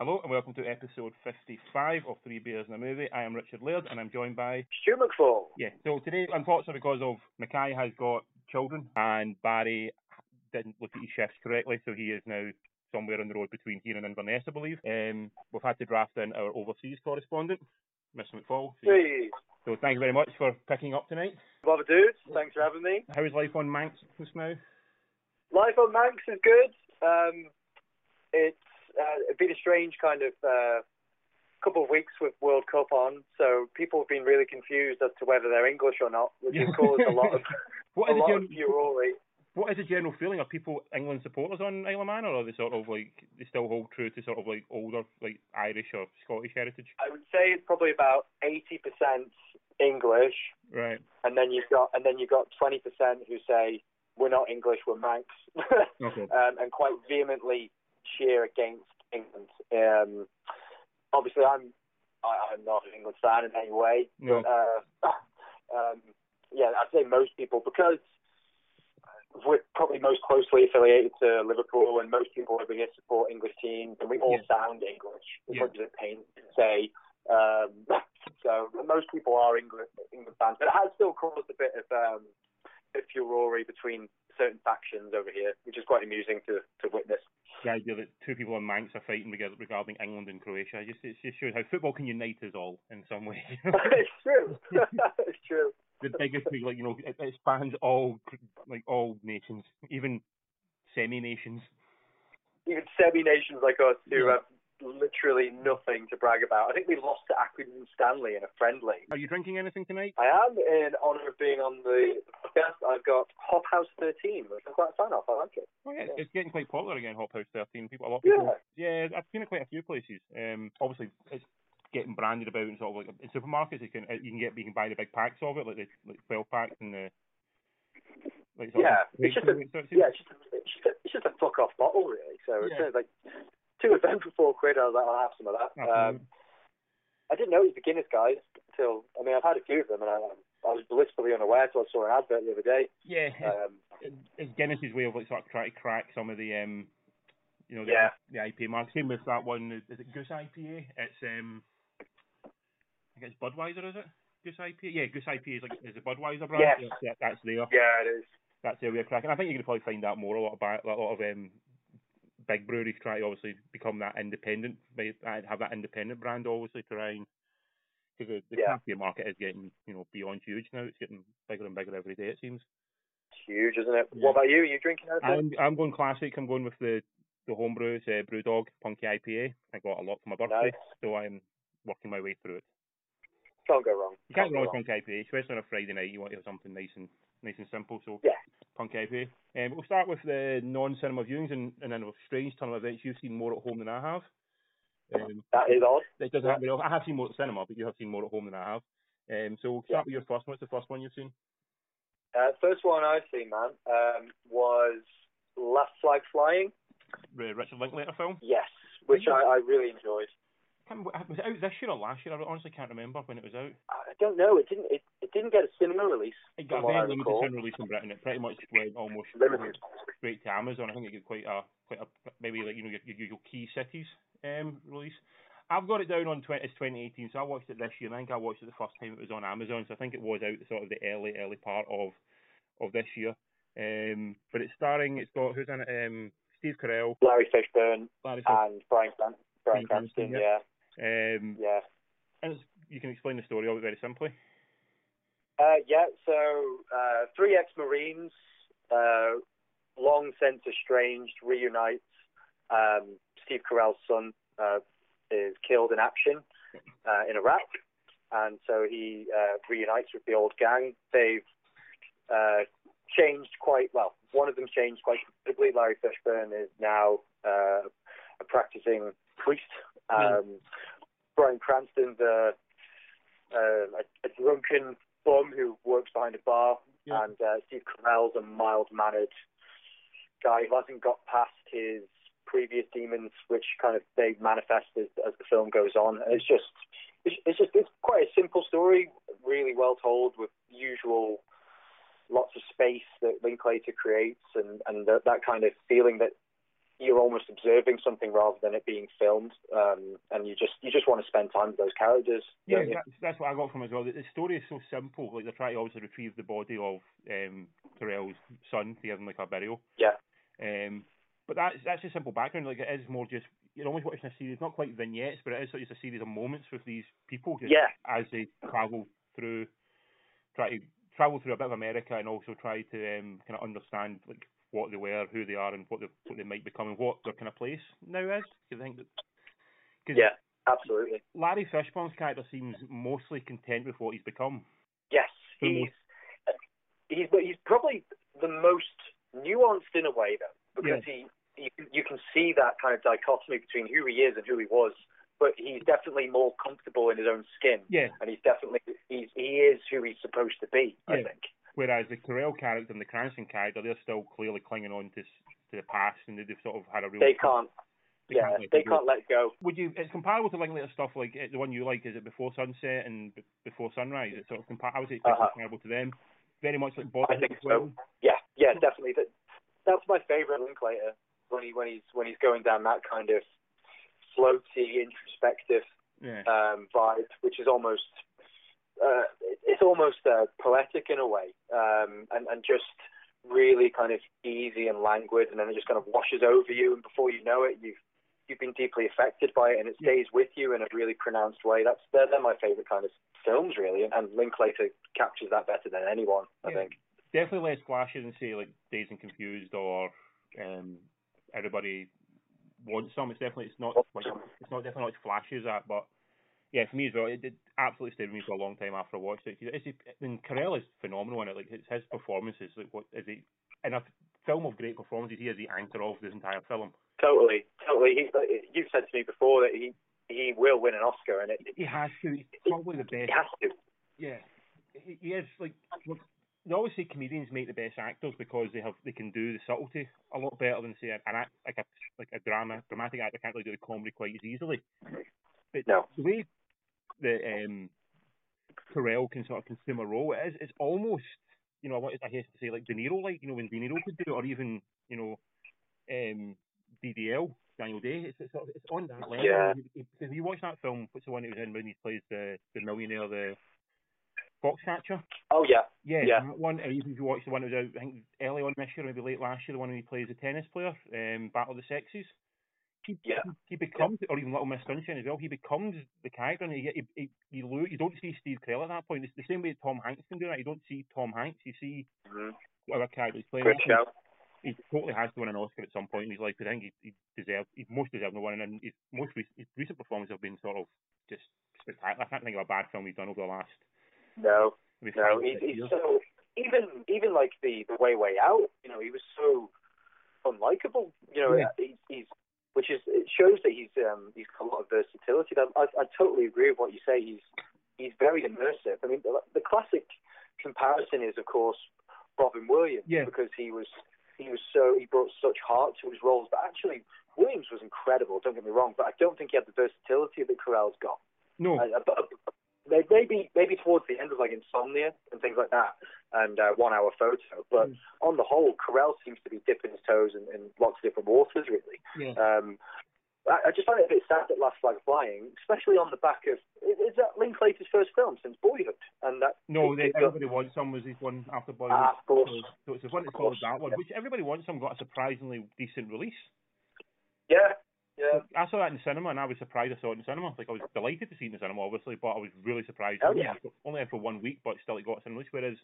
Hello and welcome to episode 55 of Three Beers in a Movie. I am Richard Laird and I'm joined by Stu McFall. Yeah, so today, unfortunately, because of Mackay has got children and Barry didn't look at his shifts correctly, so he is now somewhere on the road between here and Inverness, I believe. Um, we've had to draft in our overseas correspondent, Mr. McFall. So, Hey, so thank you very much for picking up tonight. Bobber dudes, thanks for having me. How is life on Manx just now? Life on Manx is good. Um, it's uh, been a strange kind of uh, couple of weeks with World Cup on, so people have been really confused as to whether they're English or not, which has caused a lot of What a is, lot gen- of furore. what is the general feeling? Are people England supporters on Isle of Man, or are they sort of like they still hold true to sort of like older like Irish or Scottish heritage? I would say it's probably about eighty percent English, Right. and then you've got and then you've got twenty percent who say we're not English, we're Manx, Okay. um, and quite vehemently cheer against England. Um, obviously, I'm I, I'm not an England fan in any way, No. but uh, um, yeah, I'd say most people because we're probably most closely affiliated to Liverpool, and most people over here support English teams, and we all Yeah. sound English. It's Yeah. as a pain to say. Um, so most people are England England fans, but it has still caused a bit of um, bit of furore between certain factions over here, which is quite amusing to to witness. the idea that two people in Manx are fighting regarding England and Croatia. Just it just shows how football can unite us all in some way. it's true. it's true. the biggest thing, like you know, it, it spans all like all nations, even semi nations. Even semi nations like us who Yeah. have literally nothing to brag about. I think we lost to Accrington Stanley in a friendly. Are you drinking anything tonight? I am in honour of being on the podcast. I've got Hop House 13, which I'm quite a fan of. I like it. Oh yeah, Yeah. it's getting quite popular again. Hop House 13. People, a lot of people. Yeah. Yeah, I've seen it quite a few places. Um, obviously it's getting branded about in sort of like in supermarkets. You can you can get you can buy the big packs of it, like the like twelve packs and the. Like Yeah, it's just a, so it seems- yeah, just it's just a, it's just a fuck off bottle, really. So Yeah. it's like two of them for four quid. I was like, I'll have some of that. Absolutely. Um, I didn't know it was the Guinness guys until I mean I've had a few of them, and I, I was blissfully unaware until I saw an advert the other day. yeah, it's, Um, it's Guinness's way of like sort of trying to crack some of the um, you know, the, Yeah. the IPA market. Same with that one. Is it Goose IPA? It's um, I guess Budweiser, is it? Goose IPA? Yeah, Goose IPA is like is a Budweiser brand. Yes. Yeah, that- that's there. yeah, it is. That's their way of cracking. I think you can probably find that more. A lot of ba- a lot of um, big breweries try to obviously become that independent, have that independent brand obviously to try and because the, the Yeah. craft beer market is getting you know beyond huge now. It's getting bigger and bigger every day. It seems. It's huge, isn't it? Yeah. What about you? Are you drinking anything? I'm I'm going classic. I'm going with the the homebrew, it's uh, Brewdog Punky IPA. I got a lot for my birthday, Nice. so I'm working my way through it. Can't go wrong. You can't go go wrong. wrong with Punky IPA, especially on a Friday night. You want to have something nice and nice and simple. So Yeah. IPA. Um, we'll start with the non-cinema viewings, and, and then with strange turn of events. You've seen more at home than I have. Um, That is odd. it doesn't happen. I have seen more at cinema, but you have seen more at home than I have. Um, so we'll start with your first one. What's the first one you've seen? Uh, first one I've seen, man, um, was Last Flag Flying. Richard Linklater film. Yes, which I, I really enjoyed. Was it out this year or last year? I honestly can't remember when it was out. I don't know. It didn't. It, it didn't get a cinema release. It got a very limited recall. film release in Britain. It pretty much went almost Limited. straight to Amazon. I think it got quite a quite a maybe like you know your, your, key cities um, release. I've got it down on 20, it's 2018, so I watched it this year. I think I watched it the first time it was on Amazon, so I think it was out sort of the early early part of of this year. Um, but it's starring. It's got who's in it? Um, Steve Carell, Larry Fishburne Larry. And Bryan Cran- Bryan Cranston, Cranston. Yeah, Um, yeah. and you can explain the story of it very simply. Uh, yeah, so uh, three ex-Marines, uh, long since estranged, reunites. Um, Steve Carell's son uh, is killed in action uh, in Iraq, and so he uh, reunites with the old gang. They've uh, changed quite well. One of them changed quite considerably. Larry Fishburne is now uh, a practicing priest. Um, Bryan Cranston's a, uh, a, a drunken bum who works behind a bar, Yeah. and uh, Steve Carell's a mild-mannered guy who hasn't got past his previous demons, which kind of they manifest as, as the film goes on. And it's just, it's, it's just, it's quite a simple story, really well told with usual lots of space that Linklater creates, and and that, that kind of feeling that you're almost observing something rather than it being filmed, um, and you just you just want to spend time with those characters. Yeah, that's, that's, what I got from as well. The, the, story is so simple. Like they're trying to obviously retrieve the body of um, Carell's son to give him like a burial. Yeah. Um, but that's that's a simple background. Like it is more just you're almost watching a series, not quite vignettes, but it is just a series of moments with these people. yeah. As they travel through, try to travel through a bit of America and also try to um, kind of understand like what they were, who they are, and what they what they might become, and what their kind of place now is. I think that. Cause yeah, absolutely. Larry Fishburne's character seems mostly content with what he's become. Yes, he's he's he's probably the most nuanced in a way though, because yeah. he you, you can see that kind of dichotomy between who he is and who he was but he's definitely more comfortable in his own skin. Yeah. And he's definitely he's he is who he's supposed to be. Yeah. I think. Whereas the Carell character and the Cranston character, they're still clearly clinging on to to the past, and they've sort of had a real. They can't. They yeah, can't they can't let go. Would you? It's comparable to Linklater stuff like the one you like. Is it Before Sunset and Before Sunrise? It's sort of compar- I would say it's uh-huh. comparable to them. Very much like Body. I think so. Yeah, yeah, definitely. That, that's my favorite Linklater when he when he's when he's going down that kind of floaty, introspective yeah. um, vibe, which is almost uh, it's almost uh, poetic in a way, um, and and just really kind of easy and languid, and then it just kind of washes over you, and before you know it, you've you've been deeply affected by it, and it stays with you in a really pronounced way. That's they're, they're my favorite kind of films, really, and, and Linklater captures that better than anyone, I think. Definitely less flashy than say like Dazed and Confused or um, Everybody wants some. It's definitely it's not like, it's not definitely not as flashy as that, but yeah, for me as well, it did absolutely stay with me for a long time after I watched it. It's, it, and Carell is phenomenal in it. Like it's his performances. Like what is he in a film of great performances? He is the anchor of this entire film. Totally, totally. He, you've said to me before that he he will win an Oscar, and it. He has to. He's probably the best. He has to. Yeah, he, he is like. They always say comedians make the best actors because they have they can do the subtlety a lot better than say an act like a like a drama dramatic actor can't really do the comedy quite as easily. But no. the way that um, Carell can sort of consume a role. It is, it's almost, you know, I, wanted, I hate to say like De Niro, like you know when De Niro could do it, or even you know, um, DDL, Daniel Day. It's, it's, it's on that level. Yeah. Because you watch that film, what's the one that was in when he plays the the millionaire, the Foxcatcher. Oh yeah. Yeah, yeah. That one. Even if you watch the one that was out, I think early on this year, maybe late last year, the one where he plays the tennis player, um, Battle of the Sexes he, yeah. he, becomes, yeah. or even Little Miss Sunshine as well. He becomes the character, and he, he, he, you, you don't see Steve Carell at that point. It's the same way Tom Hanks can do that. You don't see Tom Hanks. You see mm-hmm. whatever character he's playing. Good show. He totally has to win an Oscar at some point in his life. I think he, he deserves, he most deserves the one. And his most recent, his recent performances have been sort of just spectacular. I can't think of a bad film he's done over the last. No, no, he's, he's so even even like the the way way out. You know, he was so unlikable. You know, yeah. he, he's which is it shows that he's um, he's got a lot of versatility. I, I, I totally agree with what you say. He's he's very immersive. I mean, the, the classic comparison is of course Robin Williams yeah. because he was he was so he brought such heart to his roles. But actually, Williams was incredible. Don't get me wrong, but I don't think he had the versatility that Carell's got. No, uh, but, maybe maybe towards the end of like Insomnia and things like that, and uh, One Hour Photo. But mm. on the whole, Carell seems to be dipping his toes in, in lots of different waters, really. Yeah. Um, I, I just find it a bit sad that Last Flag Flying, especially on the back of is that Linklater's first film since Boyhood, and that no, they, everybody got, wants some was his one after Boyhood. Ah, of course. So, so it's the one that follows that one, yeah. which everybody wants some got a surprisingly decent release. Yeah, yeah. I saw that in the cinema, and I was surprised I saw it in the cinema. Like I was delighted to see it in the cinema, obviously, but I was really surprised. Oh, yeah. Only for one week, but still it got a release. Whereas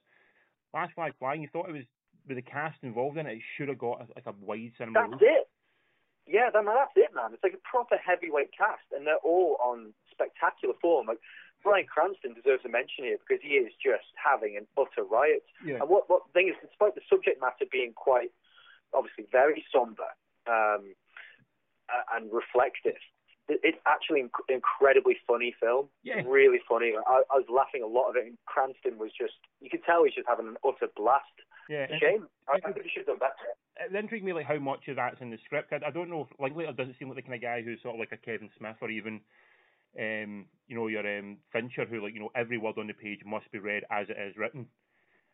Last Flag Flying, you thought it was with the cast involved in it, it should have got a, like a wide cinema. That's release. it. Yeah, that, that's it, man. It's like a proper heavyweight cast, and they're all on spectacular form. Like Bryan Cranston deserves a mention here because he is just having an utter riot. Yeah. And what what thing is, despite the subject matter being quite obviously very somber, um, uh, and reflective. It's actually an incredibly funny film. Yeah. Really funny. I, I was laughing a lot of it. And Cranston was just, you could tell he's just having an utter blast. Yeah. Shame. I, I think he should have done better. It intrigued me like how much of that's in the script. I, I don't know if Linklater doesn't seem like the kind of guy who's sort of like a Kevin Smith or even um, you know, your um, Fincher, who like you know every word on the page must be read as it is written.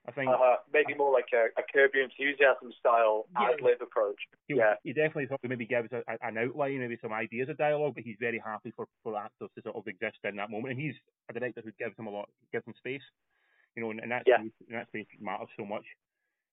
I think uh, maybe more like a, a Curb Your Enthusiasm style Yeah. ad lib approach. he, Yeah. he definitely thought maybe gives a, an outline, maybe some ideas of dialogue, but he's very happy for, for actors to sort of exist in that moment. And he's a director who gives them a lot, gives them space, you know, and, and that's Yeah. and that space matters so much.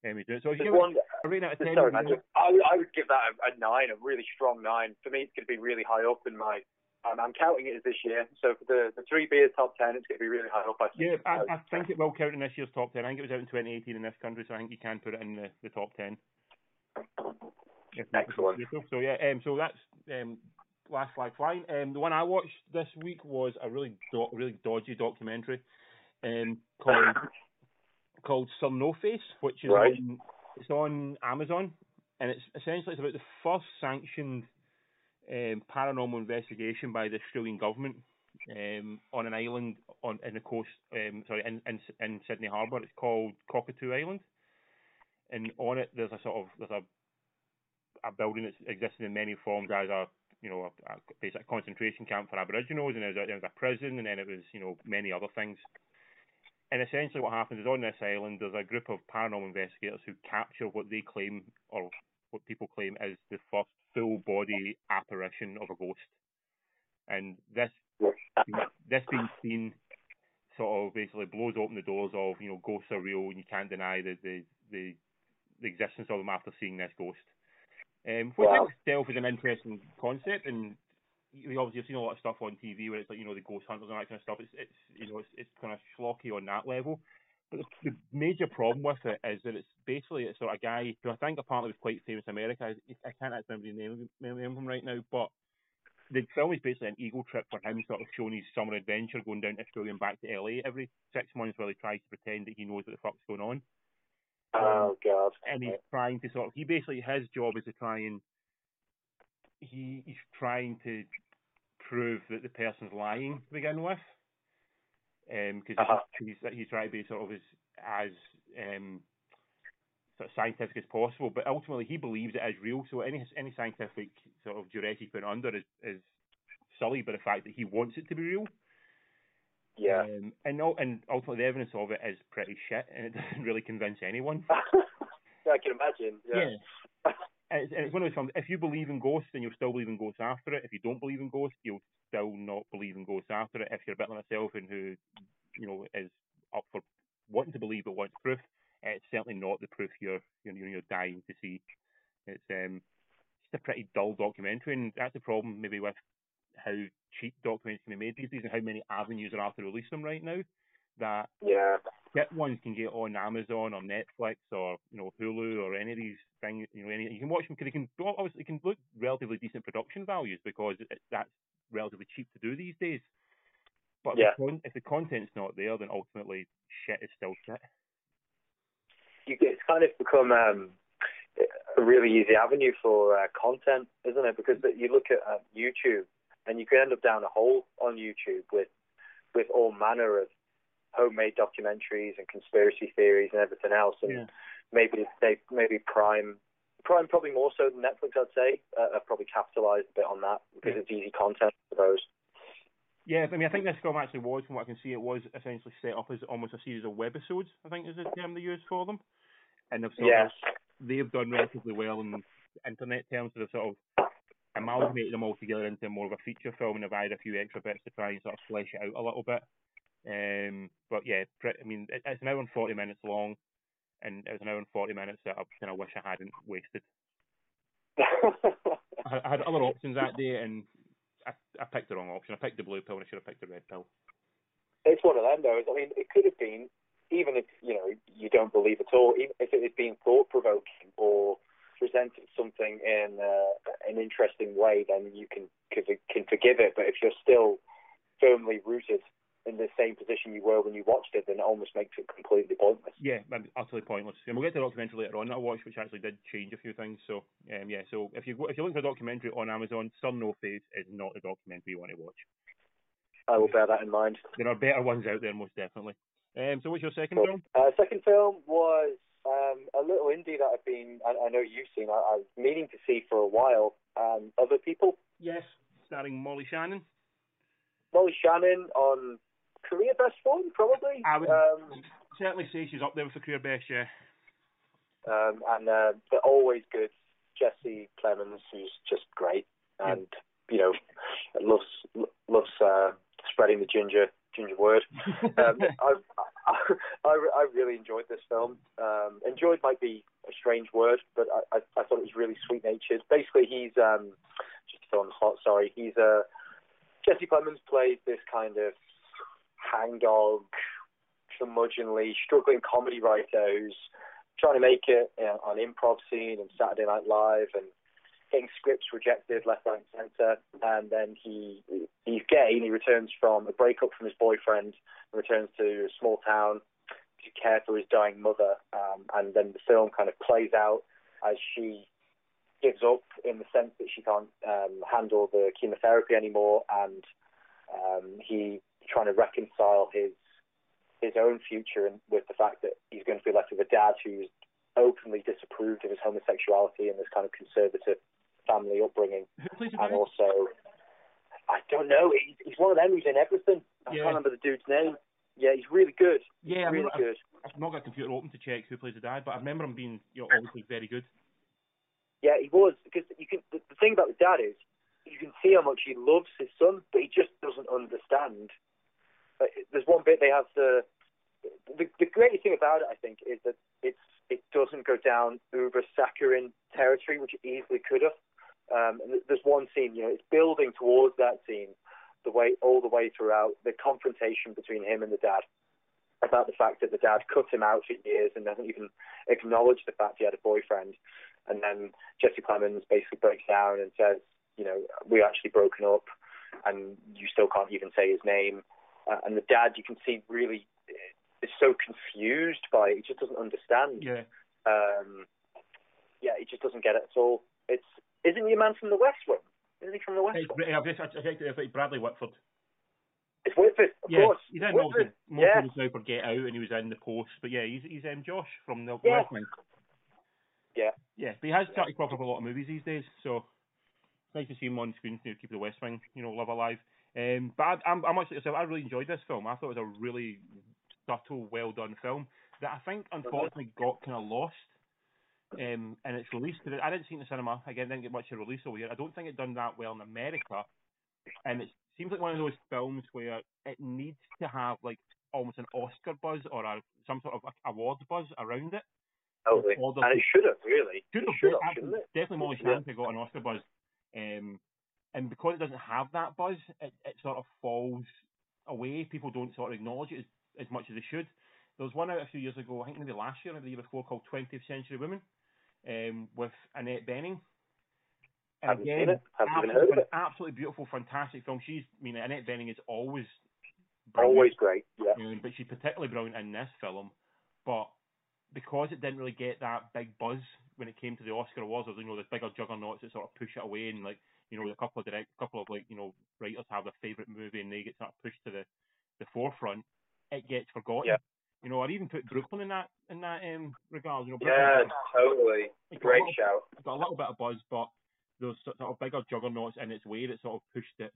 Um, so if you There's give it one. a rating out of ten, Sorry, you know. I, would- I would give that a, a nine, a really strong nine. For me, it's going to be really high up in my. Um, I'm counting it as this year. So for the the three beers top ten, it's going to be really high up. I think. yeah, I, I think it will count in this year's top ten. I think it was out in 2018 in this country, so I think you can put it in the, the top ten. Excellent. So yeah, um, so that's um, Last Flag Flying. Um, the one I watched this week was a really do- really dodgy documentary um, called called Sir No Face, which is Right. on it's on Amazon, and it's essentially it's about the first sanctioned um, paranormal investigation by the Australian government um, on an island on in the coast, um, sorry, in, in in Sydney Harbour. It's called Cockatoo Island, and on it there's a sort of there's a a building that's existed in many forms as a you know a, a concentration camp for Aboriginals, and there's a, a prison, and then it was you know many other things. And essentially, what happens is on this island, there's a group of paranormal investigators who capture what they claim, or what people claim, is the first full body apparition of a ghost. And this this being seen sort of basically blows open the doors of you know ghosts are real and you can't deny the the the, the existence of them after seeing this ghost. Um, which Wow. itself is an interesting concept, and you obviously have seen a lot of stuff on TV where it's like you know the ghost hunters and that kind of stuff. It's it's you know it's, it's kind of schlocky on that level. But the, major problem with it is that it's basically it's sort of a guy who I think apparently was quite famous in America. I, I can't actually remember the name of him- name of him right now, but the film is basically an ego trip for him, sort of showing his summer adventure, going down to Australia and back to LA every six months, while he tries to pretend that he knows what the fuck's going on. Oh God. And he's trying to sort of, he basically his job is to try and he he's trying to prove that the person's lying to begin with, because Uh-huh. he's he's trying to be sort of as as um sort of scientific as possible, but ultimately he believes it is real. So any any scientific sort of duress he's put under is is sullied by the fact that he wants it to be real. Yeah. Um, and and ultimately the evidence of it is pretty shit, and it doesn't really convince anyone. I can imagine. Yeah. And it's, it's one of those films. If you believe in ghosts, then you'll still believe in ghosts after it. If you don't believe in ghosts, you'll still not believe in ghosts after it. If you're a bit like myself and who, you know, is up for wanting to believe but wants proof, it's certainly not the proof you're you're, you're dying to see. It's um, just a pretty dull documentary, and that's the problem maybe with how cheap documentaries can be made these days and how many avenues are to release them right now. That Yeah. Get ones can get on Amazon or Netflix or you know Hulu or any of these things. You know, any you can watch them because they can obviously they can look relatively decent production values because it, that's relatively cheap to do these days. But Yeah. if, the con- if the content's not there, then ultimately shit is still shit. You, it's kind of become um, a really easy avenue for uh, content, isn't it? Because you look at uh, YouTube, and you can end up down a hole on YouTube with with all manner of homemade documentaries and conspiracy theories and everything else. And Yeah. maybe they maybe Prime Prime probably more so than Netflix, I'd say. Uh, have probably capitalised a bit on that because Yeah. it's easy content, for those. Yeah, I mean, I think this film actually was, from what I can see, it was essentially set up as almost a series of webisodes. I think is the term they use for them, and they've sort Yes. of they've done relatively well in internet terms. So they've sort of amalgamated them all together into more of a feature film, and they've added a few extra bits to try and sort of flesh it out a little bit. Um, but yeah, I mean, it's an hour and forty minutes long, and it was an hour and forty minutes that I kind of wish I hadn't wasted. I, had- I had other options that day, and I, I picked the wrong option. I picked the blue pill, and I should have picked the red pill. it's one of them though. I mean, it could have been even if you know you don't believe at all, even if it had been thought provoking or presented something in uh, an interesting way, then you can can forgive it. But if you're still firmly rooted in the same position you were when you watched it, then it almost makes it completely pointless. Yeah, utterly pointless. And we'll get to the documentary later on that I watched, which actually did change a few things. So, um, yeah. So if you if you look for a documentary on Amazon, Sun No Face is not the documentary you want to watch. I will bear that in mind. There are better ones out there, most definitely. Um, so what's your second Cool. film? Uh, second film was um, a little indie that I've been, I, I know you've seen, I, I was meaning to see for a while. Um, Other People, Yes, starring Molly Shannon. Molly Shannon on career best form, probably. I would- Um, Certainly say she's up there with the career best. Yeah. Um, and uh, they're always good. Jesse Plemons, who's just great, and you know, loves loves uh, spreading the ginger ginger word. um, I, I, I really enjoyed this film. Um, enjoyed might be a strange word, but I, I, I thought it was really sweet natured. Basically, he's um, just on the hot. Sorry, he's a uh, Jesse Plemons plays this kind of hangdog, curmudgeonly, struggling comedy writer who's trying to make it you know, on improv scene and Saturday Night Live and getting scripts rejected left, right, and centre. And then he he's gay and he returns from a breakup from his boyfriend and returns to a small town to care for his dying mother. Um, and then the film kind of plays out as she gives up in the sense that she can't um, handle the chemotherapy anymore, and um, he trying to reconcile his his own future and with the fact that he's going to be left with a dad who's openly disapproved of his homosexuality and this kind of conservative family upbringing. and also, I don't know, he's, he's one of them who's in everything. I yeah. can't remember the dude's name. Yeah, he's really good. Yeah, really I'm, good. I've, I've not got a computer open to check who plays the dad, but I remember him being, you know, obviously very good. Yeah, he was because you can. The, the thing about the dad is you can see how much he loves his son, but he just doesn't understand. There's one bit they have the the, the greatest thing about it, I think, is that it's it doesn't go down uber saccharine territory, which it easily could have. Um, there's one scene, you know, it's building towards that scene, the way all the way throughout the confrontation between him and the dad about the fact that the dad cut him out for years and doesn't even acknowledge the fact he had a boyfriend. And then Jesse Plemons basically breaks down and says, you know, we're actually broken up, and you still can't even say his name. Uh, and the dad, you can see, really is so confused by it. He just doesn't understand. Yeah. Um, yeah, he just doesn't get it at all. It's isn't he a man from the West Wing? Isn't he from the West Wing? Yeah, I think it's Bradley Whitford. It's Whitford, of yeah, course. He's in Whitford. most yeah. now for Get Out, and he was in the Post. But yeah, he's he's um, Josh from the yeah. West Wing. Yeah. Yeah, but he has started cropping up a lot of movies these days, so it's nice to see him on screen to keep the West Wing, you know, live alive. Um, but I, I'm, I'm actually, I really enjoyed this film. I thought it was a really subtle, well done film that I think unfortunately got kind of lost um, in its release. Cause I didn't see it in the cinema. Again, didn't get much of a release over here. I don't think it done that well in America, and it seems like one of those films where it needs to have like almost an Oscar buzz or a, some sort of award buzz around it. Totally. And it should have really. Should have, should have? Definitely Molly Shannon yeah. got an Oscar buzz. Um, and because it doesn't have that buzz, it, it sort of falls away. People don't sort of acknowledge it as, as much as they should. There was one out a few years ago, I think maybe last year, maybe the year before, called 20th Century Women, um, with Annette Bening. And Haven't again, seen it. Haven't absolutely, even heard of it. Absolutely beautiful, fantastic film. She's, I mean, Annette Bening is always brilliant, always great, yeah. Um, but she's particularly brilliant in this film. But because it didn't really get that big buzz when it came to the Oscar awards, or you know, the bigger juggernauts that sort of push it away, and like you know, a couple of direct, a couple of like you know, writers have their favorite movie and they get sort of pushed to the the forefront. It gets forgotten. Yeah. You know, I'd even put Brooklyn in that in that um, regard. You know, yeah, totally. Great little, shout. It's got a little bit of buzz, but those sort of bigger juggernauts in its way that sort of pushed it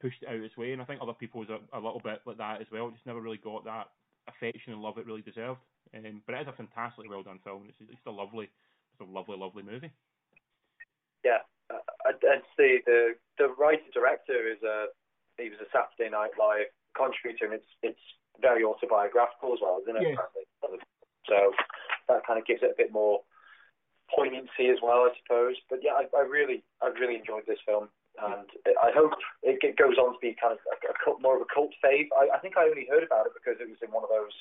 pushed it out its way. And I think other people was a, a little bit like that as well. Just never really got that affection and love it really deserved. Um, but it is a fantastically well done film. It's, it's a lovely, it's a lovely, lovely movie. Yeah, I'd, I'd say the the writer director is a he was a Saturday Night Live contributor, and it's it's very autobiographical as well, isn't it? Yeah. So that kind of gives it a bit more poignancy as well, I suppose. But yeah, I, I really I really enjoyed this film, and I hope it goes on to be kind of a, a cult, more of a cult fave. I, I think I only heard about it because it was in one of those,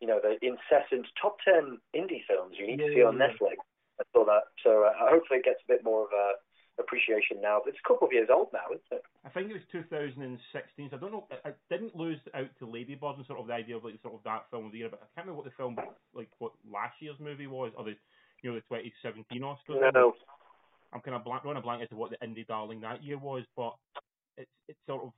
you know, the incessant top ten indie films you need yeah, to see on. Netflix. I saw that, so uh, hopefully it gets a bit more of a appreciation now. But it's a couple of years old now, isn't it? I think it was 2016. So I don't know. I didn't lose out to Ladybird and sort of the idea of like sort of that film of the year, but I can't remember what the film like what last year's movie was or the you know the 2017 Oscars. No. I'm kind of blank, drawing a blank as to what the indie darling that year was, but it's it's sort of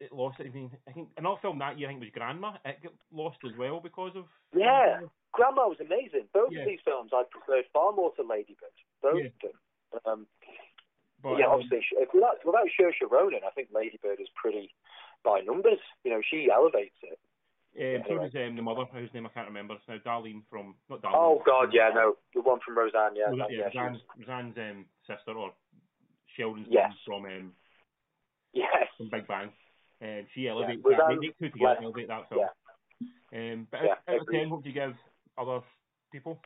it lost. I mean, I think another film that year I think was Grandma. It got lost as well because of yeah. Grandma was amazing. Both Yeah. of these films I preferred far more to Ladybird. Both Yeah. of them. Um, But yeah, um, obviously, without, without Saoirse Ronan, I think Ladybird is pretty by numbers. You know, she elevates it. Um, so Anyway. does um, the mother, whose name I can't remember. It's now Darlene from not Darlene. Oh God, yeah, no, the one from Roseanne, yeah, Roseanne, yeah, yeah, Roseanne's, Roseanne's um, sister or Sheldon's Yes. mum from um, yes, from Big Bang. Um, she elevates Yeah, that. Roseanne They, they two together left- elevate that film. Um, but Yeah, out, out of ten, what do you give other people?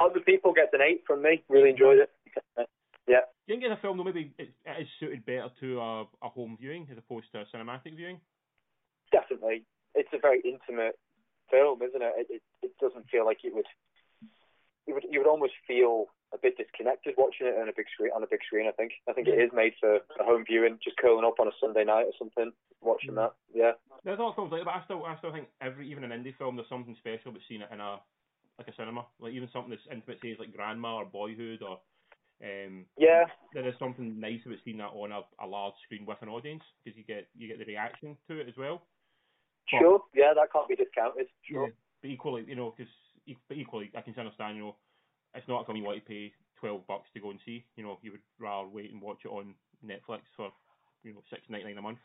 other people gets an eight from me. Really enjoyed it. Yeah, Do you think in a film though maybe it, it is suited better to a, a home viewing as opposed to a cinematic viewing? definitely. It's a very intimate film, isn't it? It, it, it doesn't feel like it would. You would you would almost feel a bit disconnected watching it on a big screen. On a big screen, I think. I think it is made for a home viewing, just curling up on a Sunday night or something, watching that. Yeah, There's a lot of films like that, but I still I still think every even an indie film there's something special about seeing it in a like a cinema. Like even something that's intimate say like Grandma or Boyhood or um yeah, there is something nice about seeing that on a, a large screen with an audience because you get you get the reaction to it as well. But- sure. Yeah, that can't be discounted. Sure. Yeah. But equally, you know, because but equally, I can understand, you know, it's not a film you want to pay twelve bucks to go and see. You know, you would rather wait and watch it on Netflix for, you know, six ninety nine a month.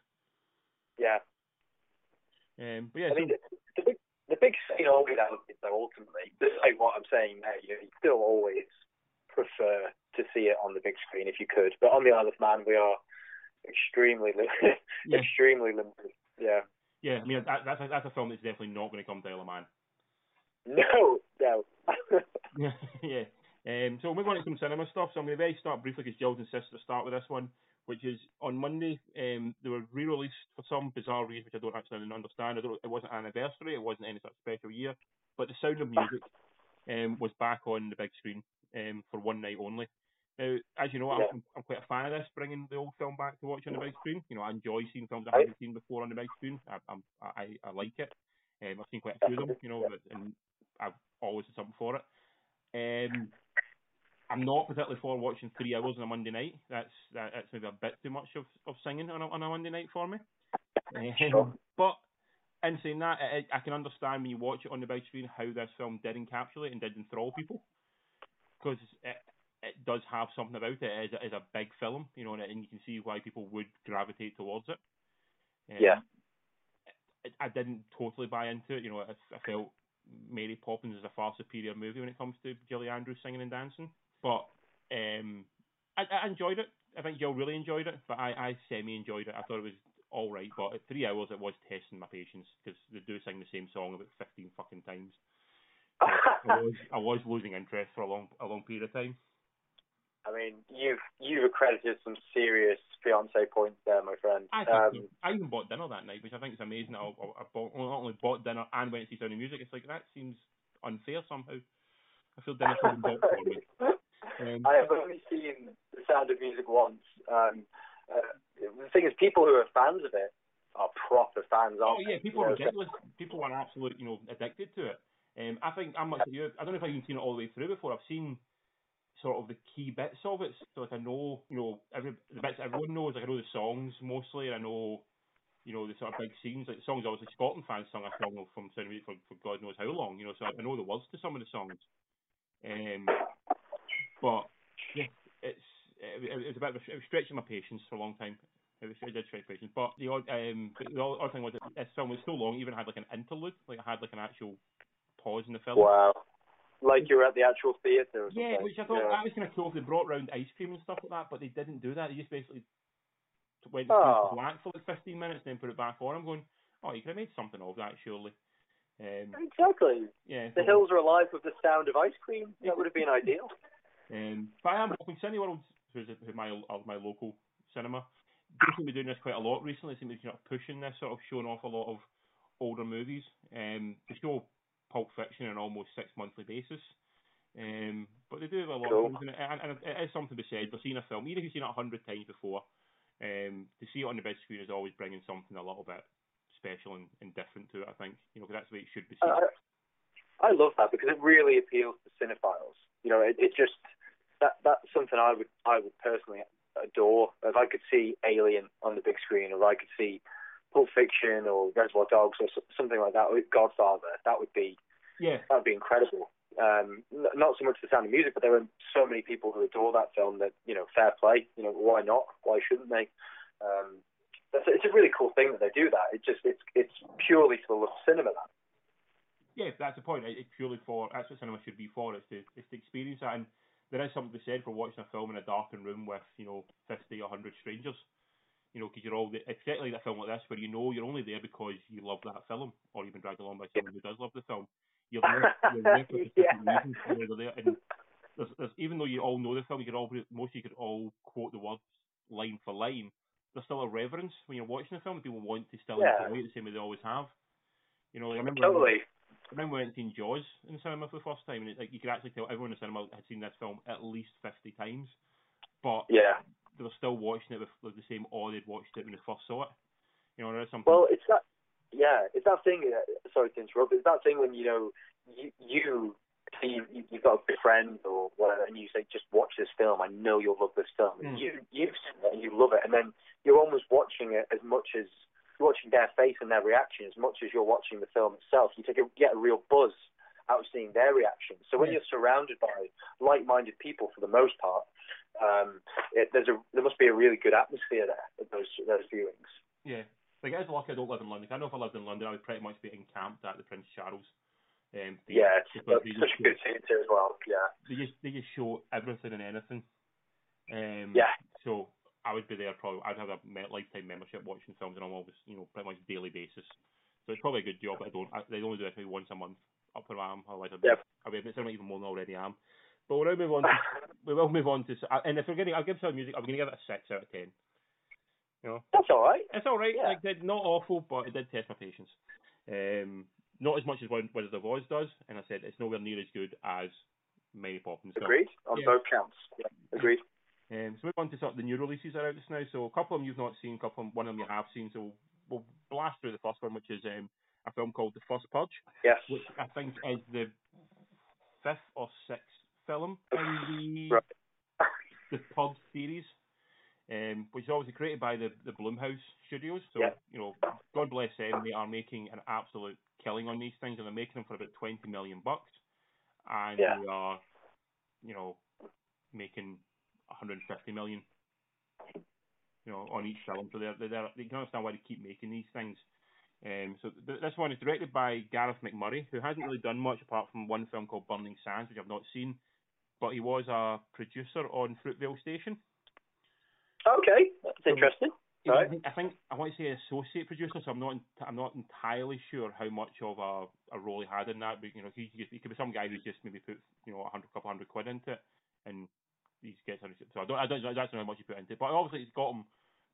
Yeah. Um, but yeah, I mean, the, the big the big screen always elevates though. Ultimately, despite what I'm saying now, you, you still always prefer to see it on the big screen if you could. But on the Isle of Man, we are extremely li- Yeah. extremely limited. Yeah. yeah, I mean that, that's a, that's a film that's definitely not going to come to Isle of Man. No, no. Yeah, yeah. Um, so move on to some cinema stuff. So I'm going to very start briefly because Jill insists to start with this one, which is on Monday. Um, they were re-released for some bizarre reason, which I don't actually understand. I don't, it wasn't an anniversary, it wasn't any sort of special year, but The Sound of Music um, was back on the big screen um, for one night only. Now, as you know, Yeah. I'm, I'm quite a fan of this, bringing the old film back to watch on the big screen. You know, I enjoy seeing films I haven't seen before on the big screen. I, I'm, I, I like it. Um, I've seen quite a few of them, you know, and I've always had something for it. Um, I'm not particularly for watching three hours on a Monday night. That's that, that's maybe a bit too much of, of singing on a, on a Monday night for me. Um, Sure. But in saying that, I, I can understand when you watch it on the big screen how this film did encapsulate and did enthrall people, because it, it does have something about it. It is, a- a big film, you know, and, and you can see why people would gravitate towards it. Um, Yeah. I, I didn't totally buy into it. You know, I, I felt Mary Poppins is a far superior movie when it comes to Julie Andrews singing and dancing. But um, I, I enjoyed it. I think Jill really enjoyed it, but I, I semi enjoyed it. I thought it was all right, but at three hours it was testing my patience because they do sing the same song about fifteen fucking times. I was I was losing interest for a long a long period of time. I mean, you've you've accredited some serious fiance points there, my friend. I Um. I even bought dinner that night, which I think is amazing. I, I, I bought, well, not only bought dinner and went to see Sound of Music. It's like that seems unfair somehow. I feel dinner should have been bought for me. Um, I have only seen The Sound of Music once. Um, uh, the thing is, people who are fans of it are proper fans. Oh yeah, people are ridiculous. People are absolute, you know, addicted to it. Um, I think I'm much like you. I don't know if I've even seen it all the way through before. I've seen sort of the key bits of it. So like I know, you know, every the bits everyone knows. Like I know the songs mostly, and I know, you know, the sort of big scenes. Like the songs, obviously Scotland fans sung a song from Sound for, for God knows how long. You know, so I know the words to some of the songs. Um, but yeah, it's it, it was a bit of a, it was stretching my patience for a long time. It was it did stretch patience. But the um the odd thing was that this film was so long, it even had like an interlude, like it had like an actual pause in the film. Wow. Like you're at the actual theatre or something. Yeah, which I thought Yeah. that was kind of cool. They brought round ice cream and stuff like that, but they didn't do that. They just basically went Oh. to black for like 15 minutes, and then put it back on. I'm going, oh, you could have made something of that, surely. Um, Exactly. yeah. The hills are alive with the sound of ice cream. That would have been ideal. Um, but I am hoping Cineworld, who's, who's my uh, my local cinema, they seem to be doing this quite a lot recently. They seem to be you pushing this, sort of showing off a lot of older movies. Um, they show Pulp Fiction on almost six monthly basis. Um, but they do have a lot Cool. of things, and, it, and it is something to be said. We've seen a film, even if you've seen it a hundred times before, um, to see it on the big screen is always bringing something a little bit special and, and different to it. I think you know 'cause that's the way it should be seen. I, I love that because it really appeals to cinephiles. You know, it, it just that that's something I would I would personally adore. If I could see Alien on the big screen, or I could see Pulp Fiction or Reservoir Dogs or something like that, or Godfather, that would be yeah, that would be incredible. Um, n- not so much the sound of music, but there are so many people who adore that film that you know, fair play. You know, why not? Why shouldn't they? Um, it's, it's a really cool thing that they do that. It just it's it's purely to the love of cinema. That. Yeah, that's the point. It's purely for that's what cinema should be for. It's to it's to experience that, and there is something to be said for watching a film in a darkened room with you know fifty or hundred strangers. You know, because you're all exactly like a film like this where you know you're only there because you love that film, or you've been dragged along by someone who does love the film. You're there, you're there for yeah. reasons. You're there, and there's, there's, even though you all know the film, you could all most you could all quote the words line for line. There's still a reverence when you're watching the film. People want to still yeah. enjoy it the same way they always have. You know, like I remember. Totally. I remember when I seen Jaws in the cinema for the first time, and it's like you could actually tell everyone in the cinema had seen this film at least fifty times, but yeah, they were still watching it with, with the same awe they'd watched it when they first saw it. You know, there's something. Well, it's that. Yeah, it's that thing. Uh, sorry to interrupt. It's that thing when you know you you you, you've got a good friend or whatever, and you say, "Just watch this film. I know you'll love this film." Mm. You you've seen it and you love it, and then you're almost watching it as much as watching their face and their reaction as much as you're watching the film itself. You take a, get a real buzz out of seeing their reaction. So when yeah. you're surrounded by like-minded people, for the most part, um, it, there's a there must be a really good atmosphere there at those those viewings. Yeah, like it's lucky I don't live in London. I know if I lived in London, I would pretty much be encamped at the Prince Charles. Um, yeah, it's such a good theatre as well. Yeah, they just they just show everything and anything. Um, yeah. So I would be there probably. I'd have a lifetime membership watching films on almost you know pretty much daily basis. So it's probably a good job, but I don't. I, they only do it maybe once a month up where I am. Otherwise, I'd be, yep. I'd be a bit even more than I already am. But we'll move on. To, we will move on to. And if we're getting, I'll give some music. I'm going to give it a six out of ten. You know, that's all right. It's all right. Yeah. Like, not awful, but it did test my patience. Um, not as much as Wizard of Oz does, and I said it's nowhere near as good as Mary Poppins. Agreed on yeah. both counts. Yeah, agreed. Um, so we move on to sort of the new releases that are out just now. So a couple of them you've not seen, a couple of them, one of them you have seen. So we'll blast through the first one, which is um, a film called The First Purge. Yes. Which I think is the fifth or sixth film in the right. the Purge series. Um, which is obviously created by the the Blumhouse Studios. So yeah. you know, God bless them, they are making an absolute killing on these things, and they're making them for about twenty million bucks, and yeah. they are, you know, making 150 million, you know, on each film. So they're, they're, they can understand why they keep making these things. Um, so th- this one is directed by Gerard McMurray, who hasn't really done much apart from one film called Burning Sands, which I've not seen, but he was a producer on Fruitvale Station. Okay, that's so, interesting. I think, I think I want to say associate producer, so I'm not I'm not entirely sure how much of a, a role he had in that. But you know, he, he could be some guy who's just maybe put you know a hundred couple hundred quid into it, and he gets so I don't I don't don't know how much he put into it, but obviously he's got him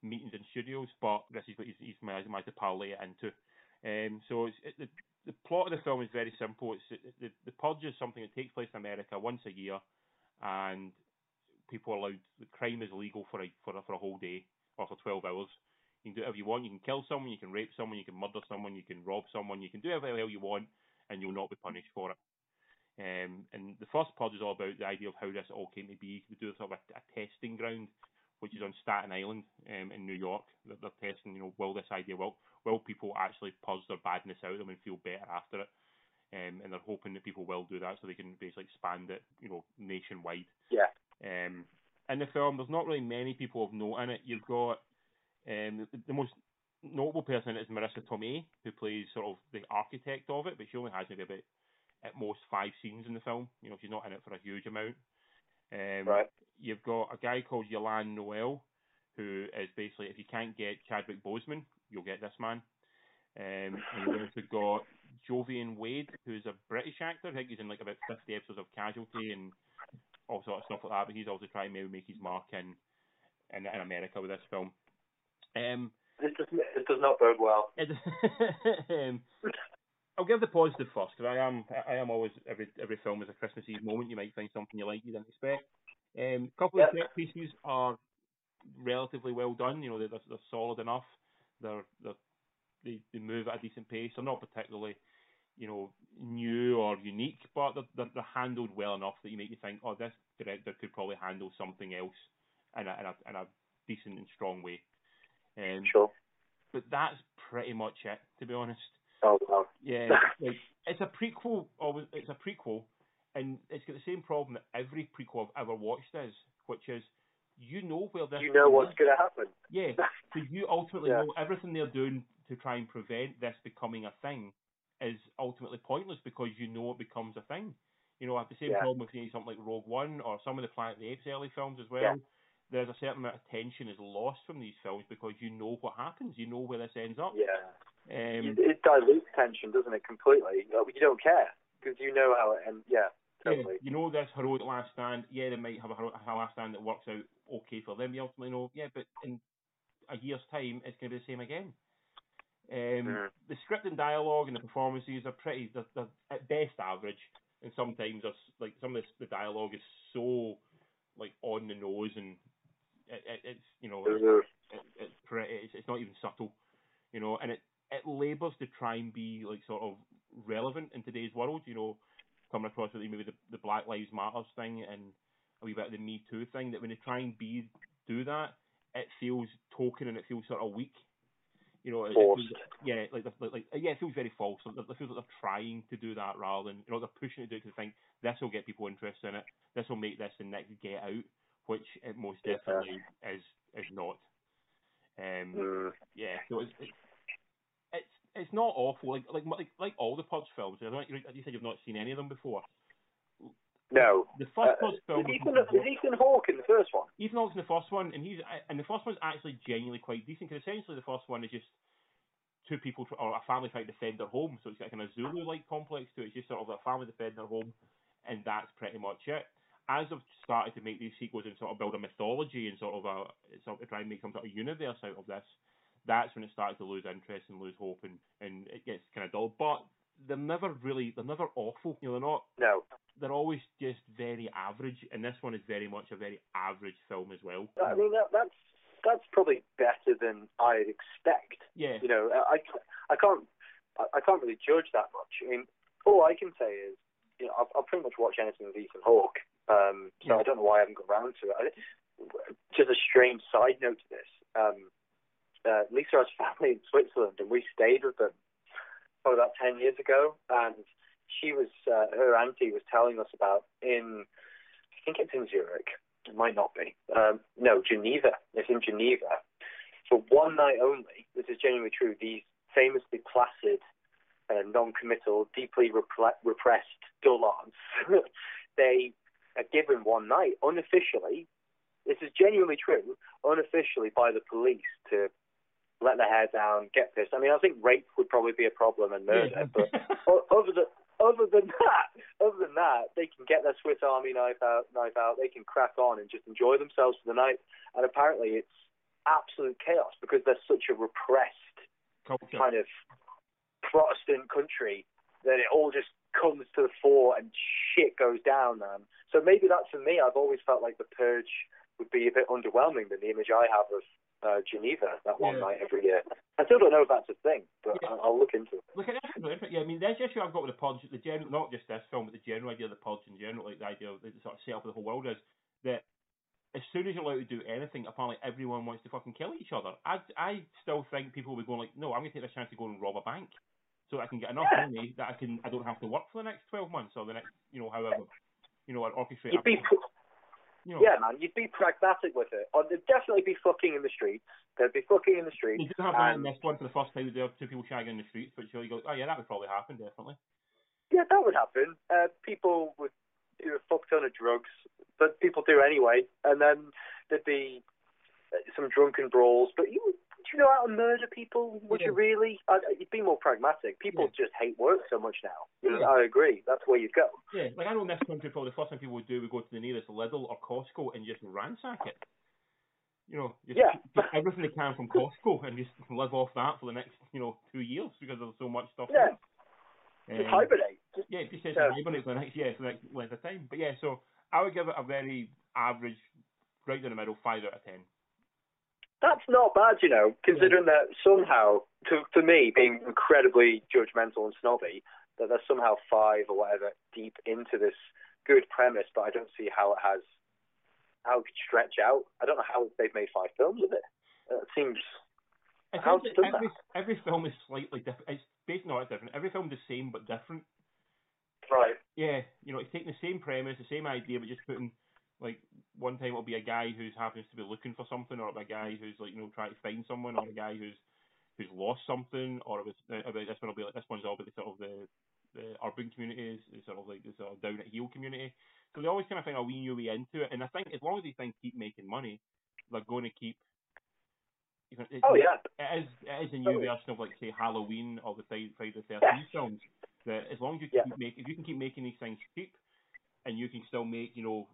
meetings in studios, but this is what he's, he's managed, managed to parlay it into. Um, so it's, it, the plot of the film is very simple. It's the the purge is something that takes place in America once a year, and people are allowed. The crime is legal for a for a, for a whole day or for twelve hours. You can do whatever you want. You can kill someone, you can rape someone, you can murder someone, you can rob someone, you can do whatever the hell you want, and you'll not be punished for it. Um, and the first pod is all about the idea of how this all came to be. We do sort of a, a testing ground, which is on Staten Island um, in New York. They're, they're, testing, you know, will this idea, will, will people actually purge their badness out of them and feel better after it? Um, and they're hoping that people will do that so they can basically expand it, you know, nationwide. Yeah. Um, in the film, there's not really many people of note in it. You've got um, the, the most notable person is Marisa Tomei, who plays sort of the architect of it, but she only has maybe about at most five scenes in the film. You know, she's not in it for a huge amount. Um, right. You've got a guy called Y'lan Noel, who is basically if you can't get Chadwick Boseman, you'll get this man. Um, and you've also got Jovian Wade, who's a British actor. I think he's in like about 50 episodes of Casualty and all sorts of stuff like that. But he's also trying to maybe make his mark in in, in America with this film. Um, this does, this does not bode well. um, I'll give the positive first because I am I am always every every film is a Christmas Eve moment. You might find something you like you didn't expect. Um, a couple of set pieces are relatively well done. You know they're, they're solid enough. They're, they're they they move at a decent pace. They're not particularly you know new or unique, but they're, they're, they're handled well enough that you make you think, oh, this director could probably handle something else in a in a, in a decent and strong way. Um, sure. But that's pretty much it, to be honest. Oh wow. Yeah, like, it's a prequel. Always, it's a prequel, and it's got the same problem that every prequel I've ever watched is, which is you know where this. You know what's going to happen. Yeah, because you ultimately Yeah. know everything they're doing to try and prevent this becoming a thing is ultimately pointless because you know it becomes a thing. You know, I have the same Yeah. problem with you know, something like Rogue One or some of the Planet of the Apes early films as well. Yeah. There's a certain amount of tension is lost from these films because you know what happens. You know where this ends up. Yeah. Um, it, dilutes tension, doesn't it? Completely. You, don't care because you know how it ends. Yeah, totally. Yeah, you know this heroic last stand. Yeah, they might have a, hero- a last stand that works out okay for them. You ultimately know, yeah, but in a year's time, it's going to be the same again. Um. The script and dialogue and the performances are pretty, they're, they're at best average, and sometimes there's like some of this, the dialogue is so like on the nose and it, it, it's you know it's, it, it's pretty, it's, it's not even subtle, you know, and it it labours to try and be like sort of relevant in today's world, you know, coming across with maybe the, the Black Lives Matters thing and a wee bit of the Me Too thing. That when they try and be do that, it feels token and it feels sort of weak. You know, Forced. feels, yeah, like, like like yeah, it feels very false. It, feels like they're trying to do that rather than you know they're pushing it to do it because they think this will get people interested in it. This will make this the next Get Out, which it most Yeah. definitely is is not. Um, Mm. yeah, so it's, it's it's it's not awful. Like like like like all the Purge films. I don't, you said you've not seen any of them before. No. The first Uh, Purge film. was Ethan, Ethan Ethan Hawke in the first one? Ethan Hawke's in the first one, and he's and the first one's actually genuinely quite decent. Because essentially the first one is just two people tr- or a family trying to defend their home. So it's got kind of Zulu-like complex to it. It's just sort of a family defending their home, and that's pretty much it. As I've started to make these sequels and sort of build a mythology and sort of a sort of try and make some sort of universe out of this, that's when it started to lose interest and lose hope, and and it gets kind of dull. But they're never really they're never awful. You know, they're not No. they're always just very average, and this one is very much a very average film as well. I mean, that, that's that's probably better than I'd expect. yeah, You know, I, I can't I, can't really judge that much. I mean, all I can say is, you know, I'll, I'll pretty much watch anything with Ethan Hawke. Um, so Yeah. I don't know why I haven't got around to it. I, just a strange side note to this. Um, uh, Lisa has family in Switzerland, and we stayed with them probably about ten years ago. And she was, uh, her auntie was telling us about in, I think it's in Zurich. It might not be. Um, no, Geneva. It's in Geneva. For one night only, this is genuinely true. These famously placid, uh, non-committal, deeply repre- repressed dullards, they are given one night unofficially. This is genuinely true. Unofficially by the police to let their hair down, get pissed. I mean, I think rape would probably be a problem and murder, but other than other than that, other than that, they can get their Swiss Army knife out, knife out. They can crack on and just enjoy themselves for the night. And apparently, it's absolute chaos because they're such a repressed culture. kind of Protestant country that it all just comes to the fore and shit goes down, man. So maybe that's for me. I've always felt like the purge would be a bit underwhelming than the image I have of uh, Geneva that one Yeah. night every year. I still don't know if that's a thing, but Yeah. I'll, I'll look into it. Look, it is really. Yeah, I mean, this issue I've got with the Purge, the general, not just this film, but the general idea of the Purge in general, like the idea of the sort of setup of the whole world is that as soon as you're allowed to do anything, apparently everyone wants to fucking kill each other. I, I still think people will be going like, no, I'm going to take this chance to go and rob a bank so I can get enough Yeah. money that I can, I don't have to work for the next 12 months or the next, you know, however, you know, and orchestrate. You'd be, know, yeah, man, you'd be pragmatic with it. Or there'd definitely be fucking in the streets. There'd be fucking in the streets. didn't have that in this one for the first time. There were two people shagging in the streets, but you go, oh yeah, that would probably happen, definitely. Yeah, that would happen. Uh, people would do a fuck ton of drugs, but people do anyway. And then there'd be uh, some drunken brawls. But you, would you know how to murder people? Would you really? I, you'd be more pragmatic. People just hate work so much now. You know, Yeah. I agree. That's where you'd go. Yeah, like I know in this country, probably the first thing people would do would go to the nearest Lidl or Costco and just ransack it. You know, just Yeah. everything they can from Costco and just live off that for the next, you know, two years because there's so much stuff. Yeah, there. just Um, hibernate. Just, yeah, just says Yeah. hibernate for the next, yeah, for the next length of time. But yeah, so I would give it a very average, right down the middle, five out of ten. That's not bad, you know, considering that somehow, to to me, being incredibly judgmental and snobby, that there's somehow five or whatever deep into this good premise, but I don't see how it has how it could stretch out. I don't know how they've made five films of it. It seems How's think it that done every every film is slightly different. It's based not different. Every film's the same but different. right. Yeah, you know, it's taking the same premise, the same idea, but just putting Like one time it'll be a guy who happens to be looking for something, or a guy who's like you know trying to find someone, or a guy who's who's lost something, or it was uh, about this one will be like this one's all about the sort of the the urban communities, the sort of like the sort of down at heel community. So they always kind of find a wee new way into it, and I think as long as these things keep making money, they're going to keep. You know, it, Oh yeah. it is it is a new Totally. version of like say Halloween or the Friday the Thirteenth films. That as long as you Yeah. keep make if you can keep making these things cheap, and you can still make you know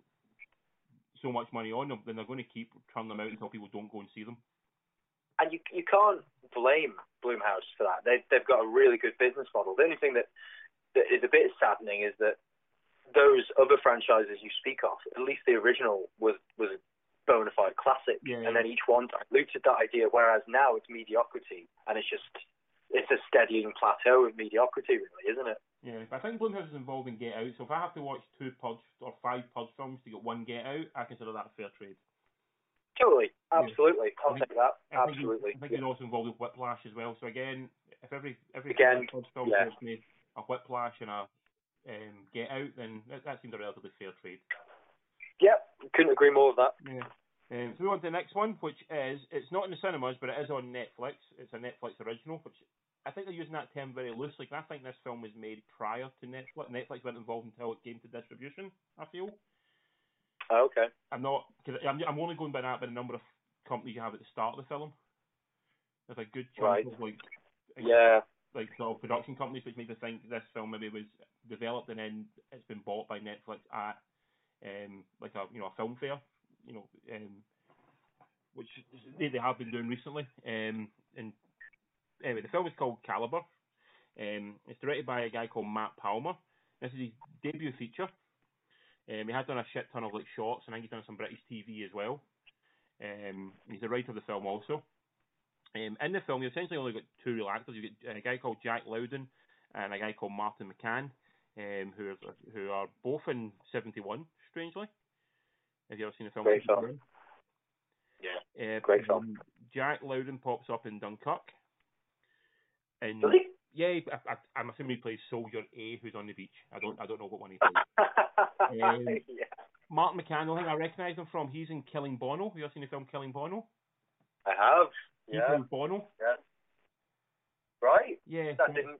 so much money on them, then they're going to keep turning them out until people don't go and see them. and you you can't blame Blumhouse for that. They they've got a really good business model. The only thing that that is a bit saddening is that those other franchises you speak of, at least the original was was a bona fide classic, Yeah. and then each one diluted that idea. Whereas now it's mediocrity, and it's just it's a steadying plateau of mediocrity, really, isn't it? Yeah, but I think Blumhouse is involved in Get Out, so if I have to watch two Purge or five Purge films to get one Get Out, I consider that a fair trade. Totally, Yeah. absolutely, I'll think- take that. I think, Absolutely. I think he's also involved with Whiplash as well. So again, if every every Again, Purge film yeah. me a Whiplash and a um, Get Out, then that, that seems a relatively fair trade. Yep, couldn't agree more with that. Yeah. Um, so we on to the next one, which is it's not in the cinemas, but it is on Netflix. It's a Netflix original, which I think they're using that term very loosely. 'cause I think this film was made prior to Netflix. Netflix wasn't involved until it came to distribution. I feel. Oh, okay. I'm not because I'm, I'm only going by that by the number of companies you have at the start of the film. There's a good chunk Right. of like Yeah. like sort of production companies, which makes me think this film maybe was developed and then it's been bought by Netflix at um like a you know a film fair, you know, um which they, they have been doing recently. Um and anyway, the film is called Calibre. Um it's directed by a guy called Matt Palmer. This is his debut feature. Um, he has done a shit ton of like shorts, and I think he's done some British TV as well. Um, he's the writer of the film also. Um, in the film, you essentially only got two real actors. You get a guy called Jack Lowden and a guy called Martin McCann, um, who are, who are both in '71. Strangely, have you ever seen the film? Great film. Yeah. Uh, Great film. um, Jack Lowden pops up in Dunkirk. And he? yeah, I, I, I'm assuming he plays Soldier A, who's on the beach. I don't, I don't know what one he plays. Um, yeah. Martin McCann, only thing I recognise him from, he's in Killing Bono. Have you ever seen the film Killing Bono? I have. He Yeah. plays Bono. Right. Yeah. That didn't.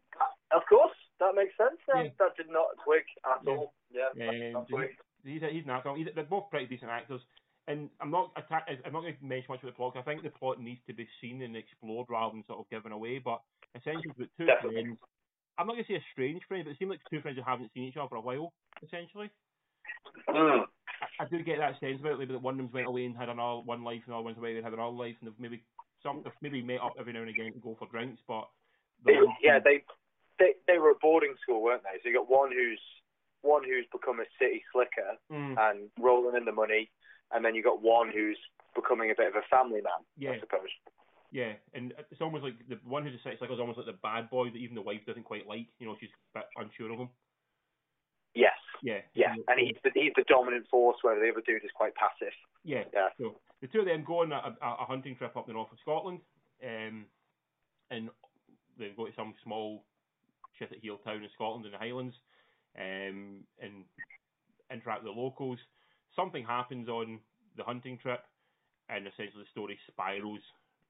Of course, that makes sense. Then. Yeah. That did not twig at Yeah. all. Yeah. Yeah, twig. he's a, he's an actor. He's, they're both pretty decent actors. And I'm not I'm not going to mention much about the plot. I think the plot needs to be seen and explored rather than sort of given away. But essentially, about two Definitely. friends. I'm not going to say a strange friend, but it seems like two friends who haven't seen each other for a while. Essentially, Mm. I, I do get that sense about it. but one of them's went away and had another one life, and the other one's away and had another life, and they've maybe some they've maybe met up every now and again to go for drinks. But They, yeah, they, they they were at boarding school, weren't they? So you got one who's one who's become a city slicker Mm, and rolling in the money, and then you got one who's becoming a bit of a family man, yeah. I suppose. Yeah, and it's almost like the one who's a sex psycho is almost like the bad boy that even the wife doesn't quite like. You know, she's a bit unsure of him. Yes. Yeah. Yeah, and he's the, he's the dominant force, where the other dude is quite passive. Yeah. Yeah. So the two of them go on a, a, a hunting trip up the north of Scotland, um, and they go to some small shit at heel town in Scotland in the Highlands, um, and interact with the locals. Something happens on the hunting trip, and essentially the story spirals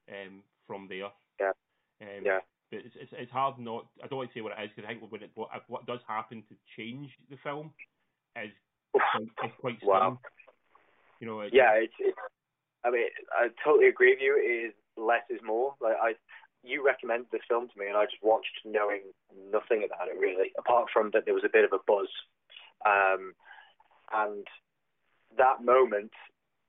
um, from there. Yeah. Um, Yeah. But it's, it's it's hard not. I don't want to say what it is because I think when it, what what does happen to change the film is quite, is quite Wow. You know. It, Yeah, it's, it's. I mean, I totally agree with you. Is less is more. Like I, you recommended this film to me, and I just watched knowing nothing about it really, apart from that there was a bit of a buzz, um, and that moment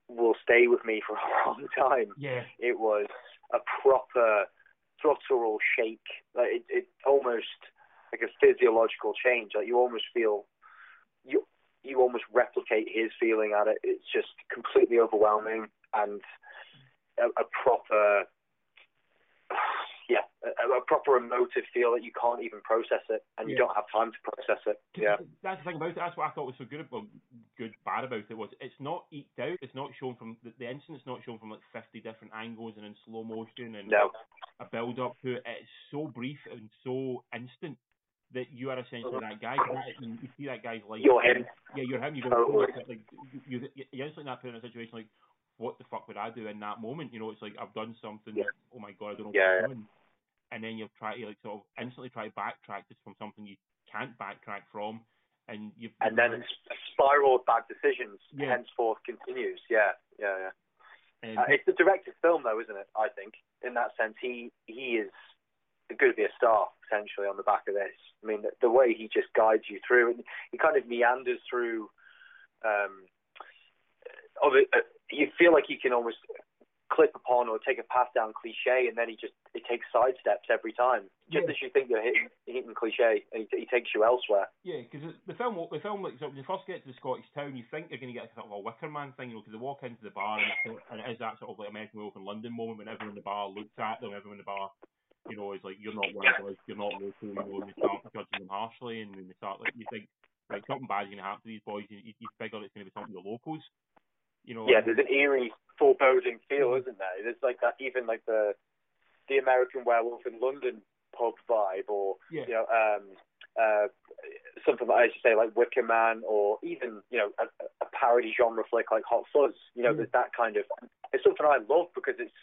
will stay with me for a long time. Yeah. It was a proper guttural shake. Like it, it almost like a physiological change. Like you almost feel you you almost replicate his feeling at it. It's just completely overwhelming and a, a proper yeah, a, a proper emotive feel that you can't even process it and you Yeah. don't have time to process it. Yeah. That's the thing about it. That's what I thought was so good about good bad about it was it's not eked out. It's not shown from the, the incident's not shown from like fifty different angles and in slow motion and No. a build up to it. It's so brief and so instant that you are essentially Uh-huh. that guy. You, see that guy's life. You're him. Yeah, you're him. You go, Totally. like you, you, you instantly not put in a situation like, what the fuck would I do in that moment? You know, it's like I've done something. Yeah. Oh my god, I don't know Yeah, what. I'm doing. And then you'll try to like sort of instantly try to backtrack just from something you can't backtrack from, and you've And then it's a spiral of bad decisions Yeah. henceforth continues. Yeah, yeah, yeah. Uh, it's the director's film, though, isn't it? I think in that sense, he he is going to be a star potentially on the back of this. I mean, the, the way he just guides you through, and he kind of meanders through. Um, of it, uh, you feel like he can almost clip upon or take a path down cliche, and then he just it takes side steps every time. Just Yeah. as you think you're hitting, hitting cliche, and he, he takes you elsewhere. Yeah, because the film, the film, like so when you first get to the Scottish town, you think you're going to get sort of a Wicker Man thing, you know, because they walk into the bar and, and it is that sort of like American Wolf in London moment when everyone in the bar looks at them, everyone in the bar, you know, is like you're not one of us, you're not local, you know, and they start judging them harshly, and then they start like you think like something bad's going to happen to these boys, you, you figure it's going to be something to the locals, you. Yeah, there's an eerie, foreboding feel, isn't there? There's like that, even like the the American Werewolf in London pub vibe, or yeah, you know, um, uh, something like as you say, like Wicker Man, or even you know, a, a parody genre flick like Hot Fuzz. You know, Mm. there's that kind of. It's something I love because it's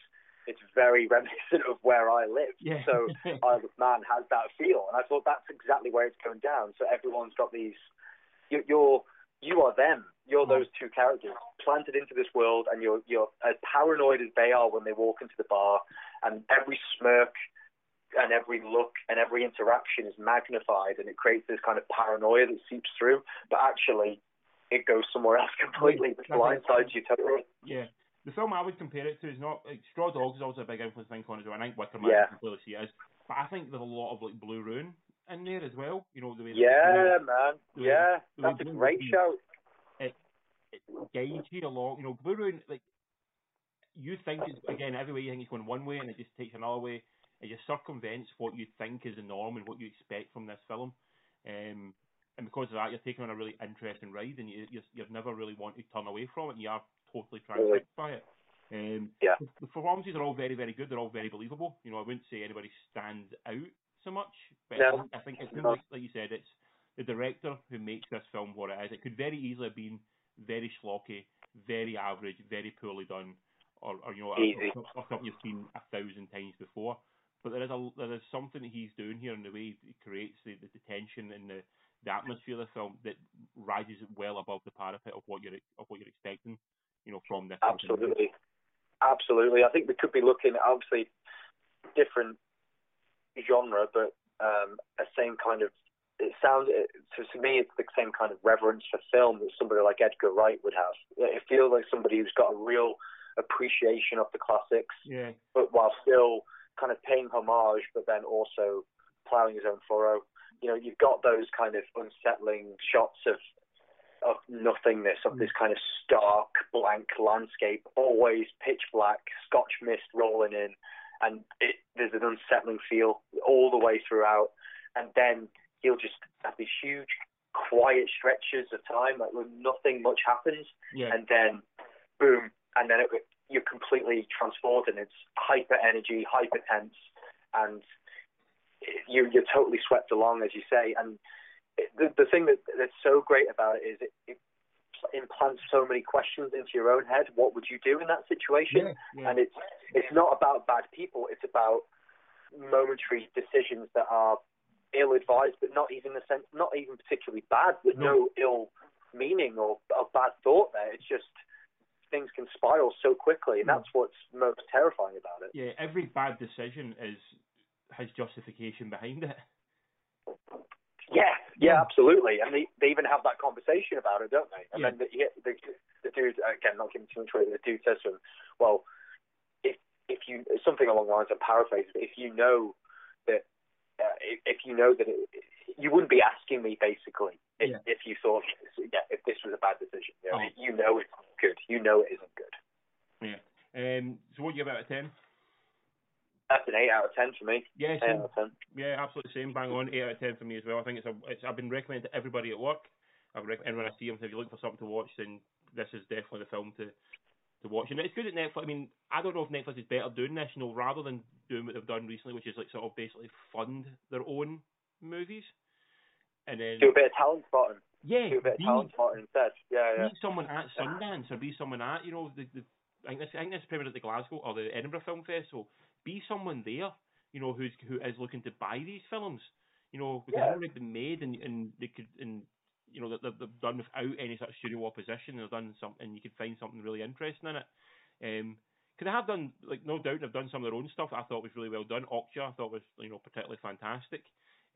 it's very reminiscent of where I live. yeah. So Isle of Man has that feel, and I thought that's exactly where it's going down. So everyone's got these. You, you're you are them. You're hmm. those two characters planted into this world, and you're you're as paranoid as they are when they walk into the bar, and every smirk and every look and every interaction is magnified, and it creates this kind of paranoia that seeps through. But actually, it goes somewhere else completely. It blindsides you totally. Yeah. The film I would compare it to is not like Straw Dogs is also a big influence thing on well. I think Wicker Man Yeah. clearly see it is. But I think there's a lot of like Blue Ruin in there as well. You know, the way Yeah, man. the Yeah, the that's a great shout. it guides you along. You know, Blue like you think it's again every way you think it's going one way and it just takes another way. It just circumvents what you think is the norm and what you expect from this film. Um, and because of that, you're taking on a really interesting ride, and you you're, you've never really want to turn away from it. And you are totally transfixed by it. Um, Yeah. the, the performances are all very, very good. They're all very believable. You know, I wouldn't say anybody stands out so much, but I No. think- I think it's No. like, like you said, it's the director who makes this film what it is. It could very easily have been very schlocky, very average, very poorly done, or, or you know, or, or something you've seen a thousand times before. But there is a there is something that he's doing here in the way he creates the, the, the tension and the, the atmosphere of the film that rises well above the parapet of what you're of what you're expecting, you know, from this. Absolutely. Absolutely. I think we could be looking at obviously different genre, but um, a same kind of. It sounds it, to, to me, it's the same kind of reverence for film that somebody like Edgar Wright would have. It feels like somebody who's got a real appreciation of the classics, Yeah, but while still kind of paying homage, but then also ploughing his own furrow. You know, you've got those kind of unsettling shots of of nothingness, of this kind of stark, blank landscape, always pitch black, Scotch mist rolling in, and it, there's an unsettling feel all the way throughout. And then he'll just have these huge, quiet stretches of time, like when nothing much happens, yeah, and then boom, and then it, you're completely transported. It's hyper energy, hyper tense, and you, you're totally swept along, as you say. And it, the, the thing that, that's so great about it is it, it implants so many questions into your own head. What would you do in that situation? yeah, yeah. And it's it's not about bad people. It's about momentary decisions that are ill-advised, but not even the sense, not even particularly bad. With no, ill meaning or, or bad thought there. It's just things can spiral so quickly, and hmm. that's what's most terrifying about it. yeah, every bad decision is has justification behind it. Yeah, yeah, absolutely. And they they even have that conversation about it, don't they? And Yeah. then the, yeah, the the dude again, not giving too much away, the dude says to him, "Well, if if you something along the lines of paraphrase, but if you know that uh, if, if you know that it, you wouldn't be asking me basically if Yeah. if you thought yeah if this was a bad decision, you know, Oh. you know it's not good, you know it isn't good. Yeah. Um. So what do you give out of ten? That's an eight out of ten for me. Yeah, Eight out of ten. Yeah, absolutely same. Bang on. Eight out of ten for me as well. I think it's a. It's, I've been recommending to everybody at work. I've recommend when I see them. If you're looking for something to watch, then this is definitely the film to to watch. And it's good at Netflix. I mean, I don't know if Netflix is better doing this. You know, rather than doing what they've done recently, which is like sort of basically fund their own movies. and then Do a bit of talent spotting. yeah, Do a bit of talent spotting instead. Yeah, yeah. be someone at Sundance or be someone at you know the, the I think this I think this premiered at the Glasgow or the Edinburgh Film Festival. Be someone there, you know, who's who is looking to buy these films, you know, because Yeah. they've already been made and and they could and you know that they've, done without any sort of studio opposition. They've done something, and you could find something really interesting in it. Um, because they have done like no doubt they've done some of their own stuff. I thought was really well done. Okja I thought was you know particularly fantastic.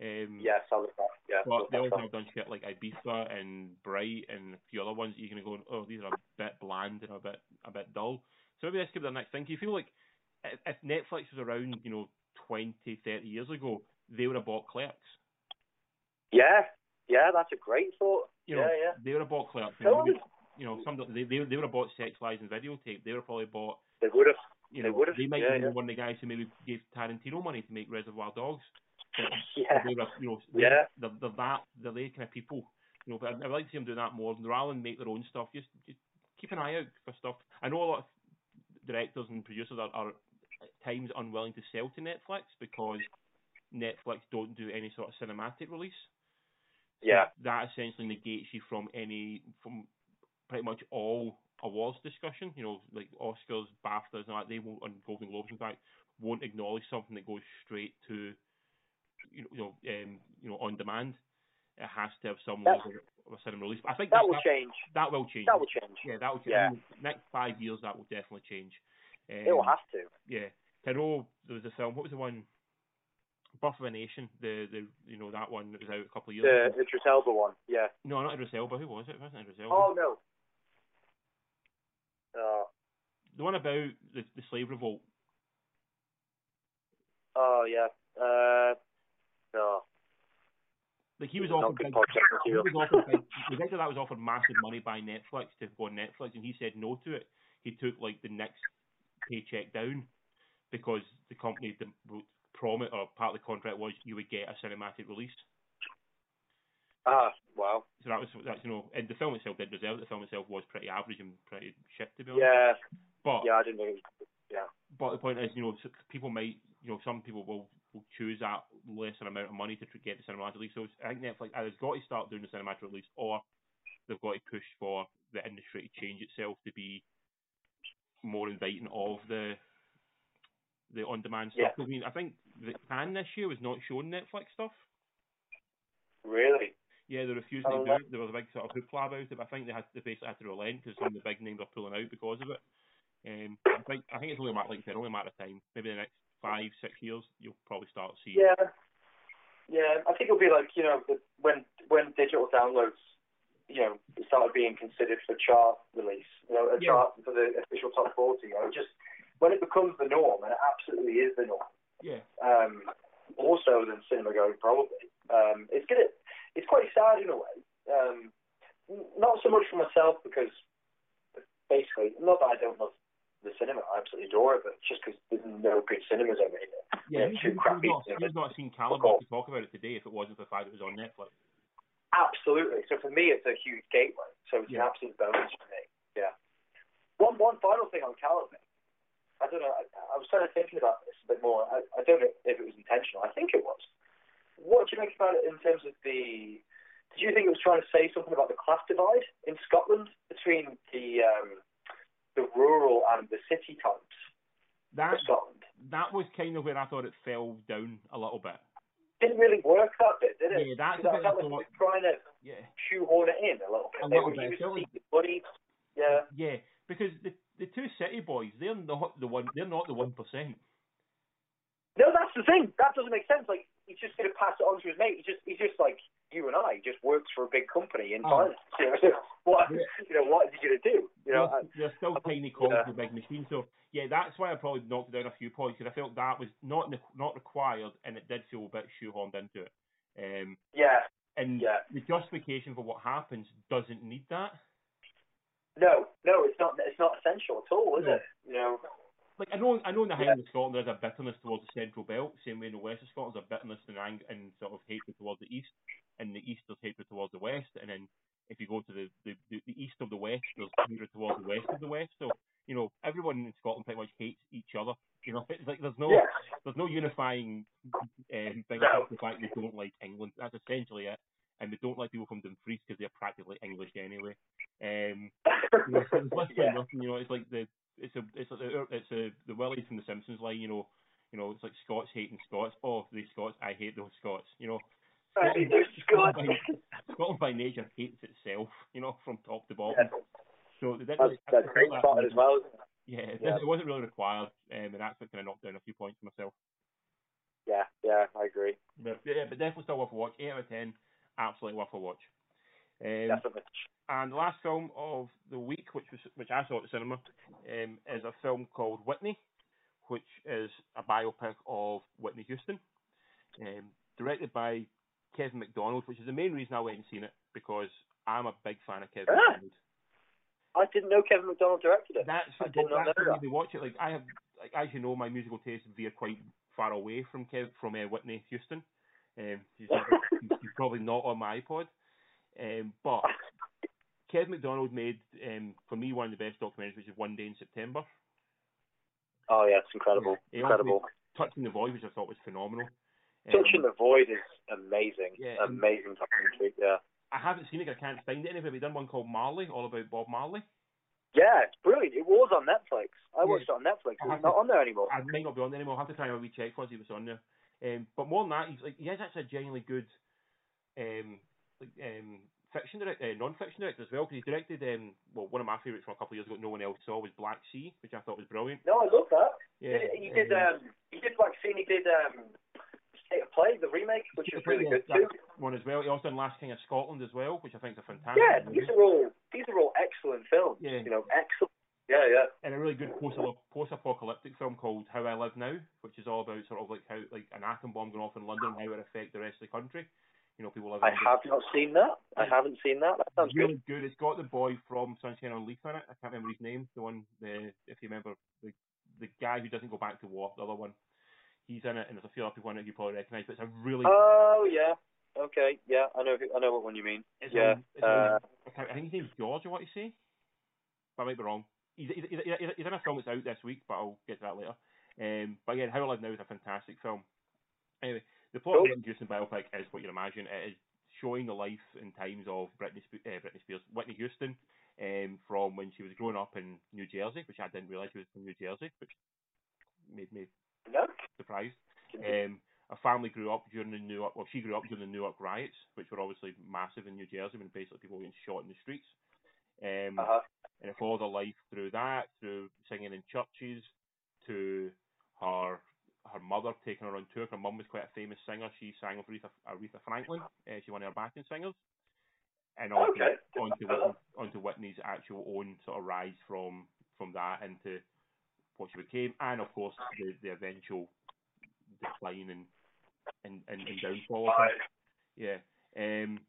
Um, Yeah, solid. Yeah. but they also have done shit like Ibiza and Bright and a few other ones that you're gonna go, oh, these are a bit bland and a bit a bit dull. So maybe this could be the next thing. Do you feel like if, Netflix was around, you know, 20, 30 years ago, they would have bought Clerks? Yeah, yeah, that's a great thought. You know, yeah, yeah. they would have bought Clerks. Totally. maybe, you know, some they they they would have bought Sex Lies and Videotape. They would have probably bought. They would have. You They know, would've, they might yeah, be yeah. one of the guys who maybe gave Tarantino money to make Reservoir Dogs. Yeah. they were, you know, they, Yeah. they're, they're that, they're the kind of people, you know, but I'd, I'd like to see them doing that more, and rather than make their own stuff, just, just keep an eye out for stuff. I know a lot of directors and producers are, are at times unwilling to sell to Netflix because Netflix don't do any sort of cinematic release. So Yeah. That essentially negates you from any, from pretty much all awards discussion, you know, like Oscars, BAFTAs, and that, they won't, and Golden Globes, in fact, won't acknowledge something that goes straight to, you know, you know, um, you know, on demand. It has to have some That- level of release. But I think That that, will that, change. that will change. That will change. Yeah, that will change. Yeah. Next five years, that will definitely change. Um, It will have to. yeah. Know there was a film. What was the one? Birth of a Nation. The the you know that one that was out a couple of years The ago. Idris Elba one. Yeah. No, not Idris Elba. Who was it? It wasn't Idris Elba. Oh no. Uh, The one about the the slave revolt. oh yeah. Uh, no. Like he was offered big, he was offered big, the director that was offered massive money by Netflix to go on Netflix, and he said no to it. He took like the next paycheck down because the company the promise or part of the contract was you would get a cinematic release. Ah, wow. So that was that's you know, and the film itself did deserve it. The film itself was pretty average and pretty shit to be honest. Yeah. But Yeah, I didn't know. Yeah. but the point is, you know, people might, you know, some people will, will choose that lesser amount of money to tr- get the cinematic release. So I think Netflix either has got to start doing the cinematic release, or they've got to push for the industry to change itself to be more inviting of the the on-demand stuff. I mean, I think the Cannes this year was not showing Netflix stuff. Really. Yeah, they refused Oh, to do it. There was a big sort of hoopla about it, but I think they had they basically had to relent because some of the big names are pulling out because of it. Um, I think I think it's only a matter, like I said, only a matter of time. Maybe the next five, six years, you'll probably start seeing. Yeah. Yeah, I think it'll be like you know the, when when digital downloads, you know, started being considered for chart release, you know, a Yeah. chart for the official top forty. You know, just when it becomes the norm, and it absolutely is the norm, Yeah, um, more so than cinema going probably. Um, it's gonna, it's quite sad in a way. Um, not so much for myself because basically, not that I don't love the cinema, I absolutely adore it, but just because there's no good cinemas over here. yeah. Yeah, who's, too who's crappy. not, who's not seen Calibre Cool. to talk about it today if it wasn't for the fact it was on Netflix? Absolutely. So for me, it's a huge gateway. So it's Yeah. an absolute bonus for me. Yeah. One one final thing on Caliban. I don't know. I, I was kind of thinking about this a bit more. I, I don't know if it was intentional. I think it was. What do you think about it in terms of the? Did you think it was trying to say something about the class divide in Scotland between the um, the rural and the city types That Scotland? that was kind of where I thought it fell down a little bit. Didn't really work that bit, did it? Yeah, that's Because the I bit I felt like was trying to Yeah, shoehorn it in a little bit. A little bit. used It felt to like- see buddies. Yeah. yeah, because the the two city boys, they're not the one. They're not the one percent. No, that's the thing. That doesn't make sense. Like he's just going to pass it on to his mate. He just he's just like you and I. He just works for a big company in Oh. finance. You know, so what Yeah. you know what is he going to do? You know, they're, I- they're still I- tiny cogs yeah. big machine. So yeah, that's why I probably knocked down a few points because I felt that was not not required and it did feel a bit shoehorned into it. Um, yeah. and Yeah. the justification for what happens doesn't need that. No, no, it's not. It's not essential at all, is No. it? You know. Like I know, I know in the Highlands of Scotland there's a bitterness towards the Central Belt, same way in the West of Scotland there's a bitterness and, anger and sort of hatred towards the East, and the East there's hatred towards the West, and then if you go to the, the, the, the East of the West, there's hatred towards the West of the West. So you know everyone in Scotland pretty much hates each other. You know, it's like there's no there's no unifying um, thing No. about the fact they don't like England. That's essentially it. and they don't like people from Dumfries because they're practically English anyway. Um, you know, so it's literally Yeah. nothing. You know, it's like the it's a it's a, it's a the Willie from The Simpsons line. You know, you know, it's like Scots hating Scots. Oh, they Scots, I hate those Scots. You know, I hate those Scots. Scotland by, Scotland by nature hates itself. You know, from top to bottom. Yeah. So they didn't That's, that's great that as well. Yeah, it, Yeah. it wasn't really required, um, and that's what kind of knocked down a few points for myself. Yeah, yeah, I agree. But yeah, but definitely still worth a watch. Eight out of ten, absolutely worth a watch. Um, Definitely. and the last film of the week, which was which I saw at the cinema, um, is a film called Whitney, which is a biopic of Whitney Houston, um, directed by Kevin Macdonald, which is the main reason I went and seen it because I'm a big fan of Kevin Ah. Macdonald. I didn't know Kevin Macdonald directed it. That's I did not know that. watch it. Like I have, like as you know, my musical tastes veer quite far away from Kev from uh, Whitney Houston. Um, he's, not, he's, he's probably not on my iPod. Um, but Kev Macdonald made um, for me one of the best documentaries, which is One Day in September. Oh yeah, it's incredible. Also Incredible. Touching the Void, which I thought was phenomenal. Um, Touching the Void is amazing. Yeah, amazing documentary. Yeah. I haven't seen it. I can't find it anywhere. We done one called Marley, all about Bob Marley. Yeah, it's brilliant. It was on Netflix. I Yeah. watched it on Netflix. It's not to- on there anymore. I might not be on there anymore. I'll have to try and recheck once he was on there. Um, but more than that, he's like he is actually a genuinely good um, like um, fiction director, uh, non-fiction director as well. Because he's directed um, well, one of my favourites from a couple of years ago. No one else saw was Black Sea, which I thought was brilliant. No, I love that. Yeah, he did. um, Um, he did Black Sea. He did um, State of Play, the remake, which is really good too. one as well. He also done Last King of Scotland as well, which I think is a fantastic. Yeah, movie. these are all these are all excellent films. Yeah. You know, excellent. Yeah, yeah. and a really good post post-apocalyptic film called How I Live Now, which is all about sort of like how like an atom bomb going off in London, how it affect the rest of the country. You know, people living. I have not seen that. I haven't seen that. That sounds really good. It's got the boy from Sunshine on Leith in it. I can't remember his name. The one, the if you remember, the the guy who doesn't go back to war. The other one, he's in it, and there's a few other people in it you probably recognise. But it's a really, Oh yeah. Okay. Yeah, I know. who- I know what one you mean. it's yeah. a, Uh, I think his name's George. Or what you say? But I might be wrong. He's, he's, he's, he's in a film that's out this week, but I'll get to that later. Um, but again, How I Live Now is a fantastic film. Anyway, the plot of Cool. Whitney Houston biopic is what you'd imagine. It is showing the life and times of Britney, Spe- uh, Britney Spears, Whitney Houston, um, from when she was growing up in New Jersey, which I didn't realise she was from New Jersey, which made me no. surprised. Um, a family grew up during the New York, well, she grew up during the New York riots, which were obviously massive in New Jersey when basically people were getting shot in the streets. Um, Uh huh. and it followed her life through that, through singing in churches, to her her mother taking her on tour. Her mum was quite a famous singer. She sang with Aretha, Aretha Franklin. Uh, she one of her backing singers. And on Okay. to, on to, Whitney, on to Whitney's actual own sort of rise from from that into what she became, and of course the, the eventual decline and and, and, and downfall. of her. Right. Yeah. Um,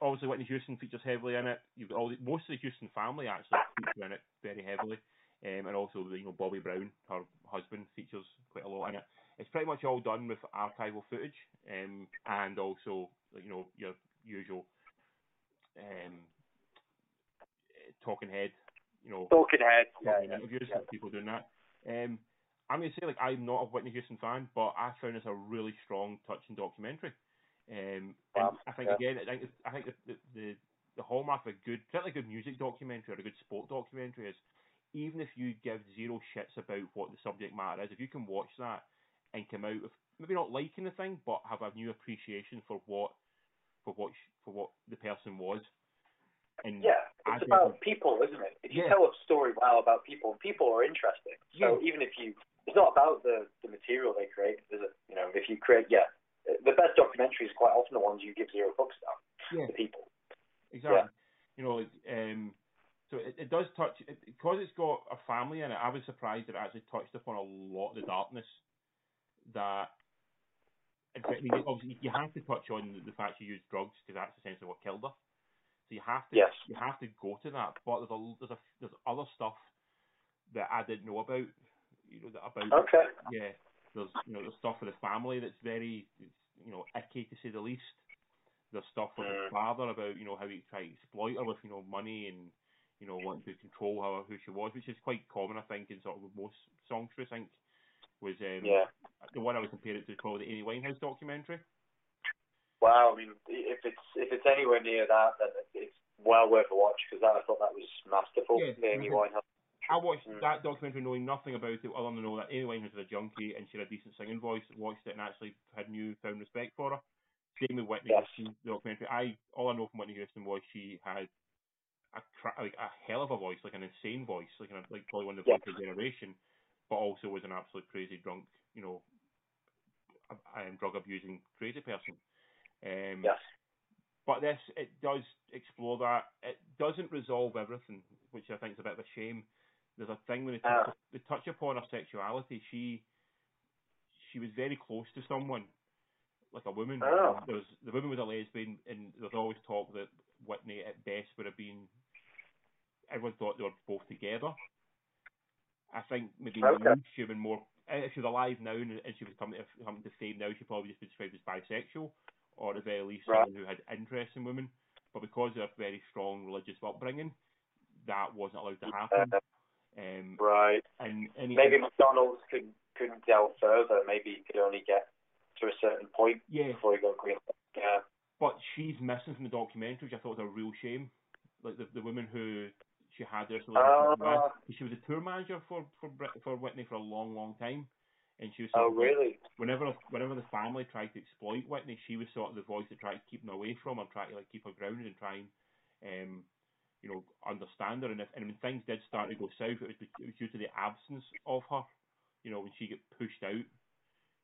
obviously, Whitney Houston features heavily in it. You've got all the, most of the Houston family actually feature in it very heavily, um, and also you know Bobby Brown, her husband, features quite a lot in it. It's pretty much all done with archival footage, um, and also you know your usual um, talking head, you know, Talking Head. Talking yeah. interviews yeah. people doing that. Um, I'm going to say like I'm not a Whitney Houston fan, but I found this a really strong, touching documentary. Um, and Wow, I think yeah. again, I think I think the, the the hallmark of a good, particularly a good music documentary or a good sport documentary is even if you give zero shits about what the subject matter is, if you can watch that and come out with maybe not liking the thing, but have a new appreciation for what for what for what the person was. And Yeah, it's think- about people, isn't it? If you Yeah. tell a story well about people, people are interesting. So even if you, it's not about the the material they create, is it? You know, if you create, yeah, the best documentaries are quite often the ones you give zero fucks about. Yeah. The people. Exactly. Yeah. You know, um, so it, it does touch it, because it's got a family in it. I was surprised that it actually touched upon a lot of the darkness that. I mean, obviously, you have to touch on the fact she used drugs because that's essentially what killed her. So you have to Yes. you have to go to that. But there's a there's a there's other stuff that I didn't know about. You know that about Okay. yeah, there's you know there's stuff with the family that's very it's, you know icky to say the least. There's stuff with Mm. his father about you know how he tried to exploit her with you know money and you know wanting to control her who she was, which is quite common I think in sort of most songsters. I think was um, Yeah. the one I would compare it to probably the Amy Winehouse documentary. Wow. I mean, if it's if it's anywhere near that, then it's well worth a watch because I thought that was masterful. Yeah, Amy Winehouse. I watched Mm. that documentary knowing nothing about it other than know that Amy Winehouse was a junkie and she had a decent singing voice. Watched it and actually had newfound respect for her. Same with Whitney Yes. Houston the documentary. I all I know from Whitney Houston was she had a like a hell of a voice, like an insane voice, like an, like probably one of the Yes. voices of the generation, but also was an absolute crazy drunk, you know, um, drug abusing crazy person. Um, Yes. but this it does explore that. It doesn't resolve everything, which I think is a bit of a shame. There's a thing when they touch, Ah. they touch upon her sexuality. She she was very close to someone, like a woman. Oh. There was the woman was a lesbian, and there's always talk that Whitney at best would have been. Everyone thought they were both together. I think maybe Okay. she would been more. If she was alive now and, and she was coming to coming to fame now, she'd probably just be described as bisexual, or at the very least Right. someone who had interest in women. But because of her very strong religious upbringing, that wasn't allowed to happen. Uh, Um, right. and any, Maybe Macdonald's could couldn't delve further. Maybe you could only get to a certain point yeah, before you go green. Yeah. but she's missing from the documentary, which I thought was a real shame. Like the the woman who she had Ah. with, she was a tour manager for for for Whitney for a long, long time, and she was Oh, sort of like- really? whenever whenever the family tried to exploit Whitney, she was sort of the voice that tried to keep them away from her, try to like keep her grounded and try and um, you know understand her. And if and when things did start to go south, it was it was due to the absence of her. You know, when she got pushed out,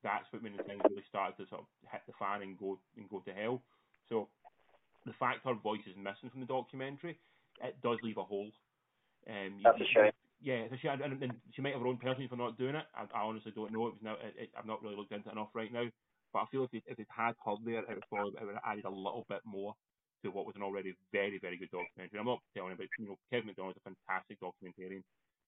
that's when when things really started to sort of hit the fan and go and go to hell. So the fact her voice is missing from the documentary, it does leave a hole. Um, you- That's a shame. Yeah, a shame. And, and she might have her own penalty for not doing it. I, I honestly don't know. It was now. It, it, I've not really looked into it enough right now. But I feel if it, if it had her there, it would probably it would have added a little bit more to what was an already very very good documentary. I'm not telling you, but you know, Kevin Macdonald's a fantastic documentarian.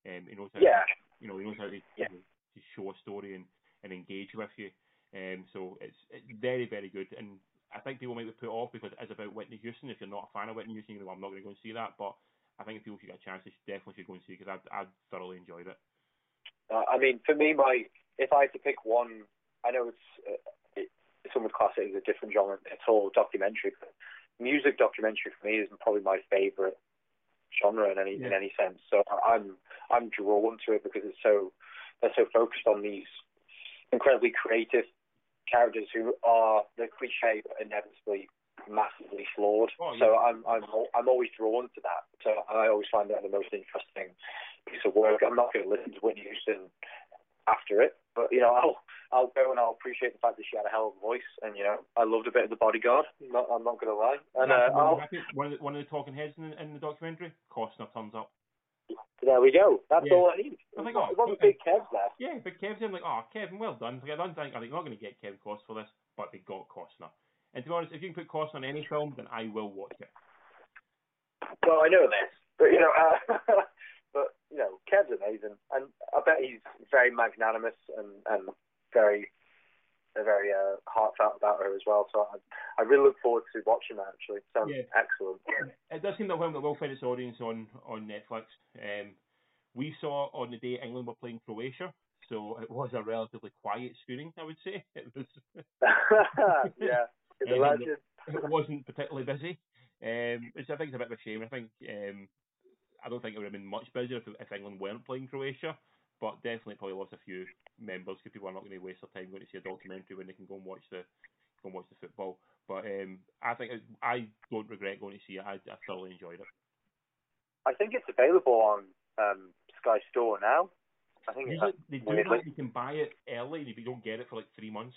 Um, he knows how Yeah. you know he knows how to, Yeah. to show a story and, and engage with you. Um, so it's it's very very good. And I think people might be put off because it is about Whitney Houston. If you're not a fan of Whitney Houston, you know, I'm not going to go and see that. But I think if people should get a chance, they should, definitely should go and see because I I thoroughly enjoyed it. Uh, I mean, for me, my if I had to pick one, I know it's uh, it, some would class it as a different genre. It's all documentary, but music documentary for me is probably my favorite genre in any in any sense. So I'm I'm drawn to it because it's so they're so focused on these incredibly creative characters who are the cliche but inevitably massively flawed. Oh, yeah. So I'm I'm I'm always drawn to that. So I always find that the most interesting piece of work. I'm not going to listen to Whitney Houston after it, but you know I'll I'll go and I'll appreciate the fact that she had a hell of a voice, and you know I loved a bit of the Bodyguard. I'm not, I'm not going to lie. And uh, I'll, one of the, one of the talking heads in, the- in the documentary, Costner turns up. there we go. That's Yeah. all I need. I think, It oh, wasn't okay. big Kev there. Yeah, but Kev's in like, oh, Kevin, well done. Like, I don't think, I think not going to get Kevin Costner for this, but they got Costner. And to be honest, if you can put Costner any film, then I will watch it. Well, I know this, but you know, uh, but you know, Kev's amazing, and I bet he's very magnanimous and and very very uh, heartfelt about her as well. So I, I really look forward to watching that. Actually, sounds Yeah. excellent. It does seem that film that will find its audience on on Netflix. Um, we saw on the day England were playing Croatia, so it was a relatively quiet screening, I would say. It was yeah, the Um, it wasn't particularly busy, um, which I think is a bit of a shame. I think um, I don't think it would have been much busier if, if England weren't playing Croatia, but definitely probably lost a few members because people are not going to waste their time going to see a documentary when they can go and watch the go and watch the football. But um, I think it, I don't regret going to see it. I, I thoroughly enjoyed it. I think it's available on um, Sky Store now. I think. Usually they do that. You can buy it early, but you don't get it for like three months.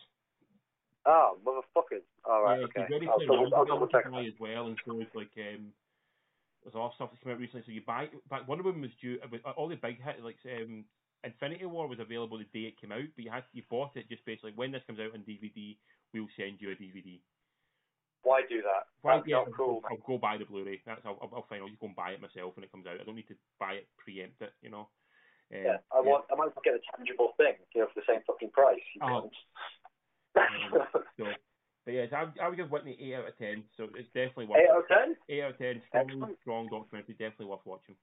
Oh, motherfuckers! All right, yeah, okay. Ready I'll double, I'll double check. as well, and so it's like um, there's a lot of stuff that's come out recently. So you buy, but one of them was due. uh, All the big hits like um, Infinity War was available the day it came out, but you had you bought it just basically when this comes out on DVD, we'll send you a DVD. Why do that? Why? Yeah, cool. I'll, I'll go buy the Blu-ray. That's I'll, I'll find. I'll just go and buy it myself when it comes out. I don't need to buy it, preempt it. You know. Um, Yeah, I want. I might as well get a tangible thing, you know, for the same fucking price. You Oh. So, but yes, I, I would give Whitney eight out of ten. So it's definitely worth. Eight out of ten. Eight out of ten. Strong, Excellent. strong documentary. Definitely worth watching.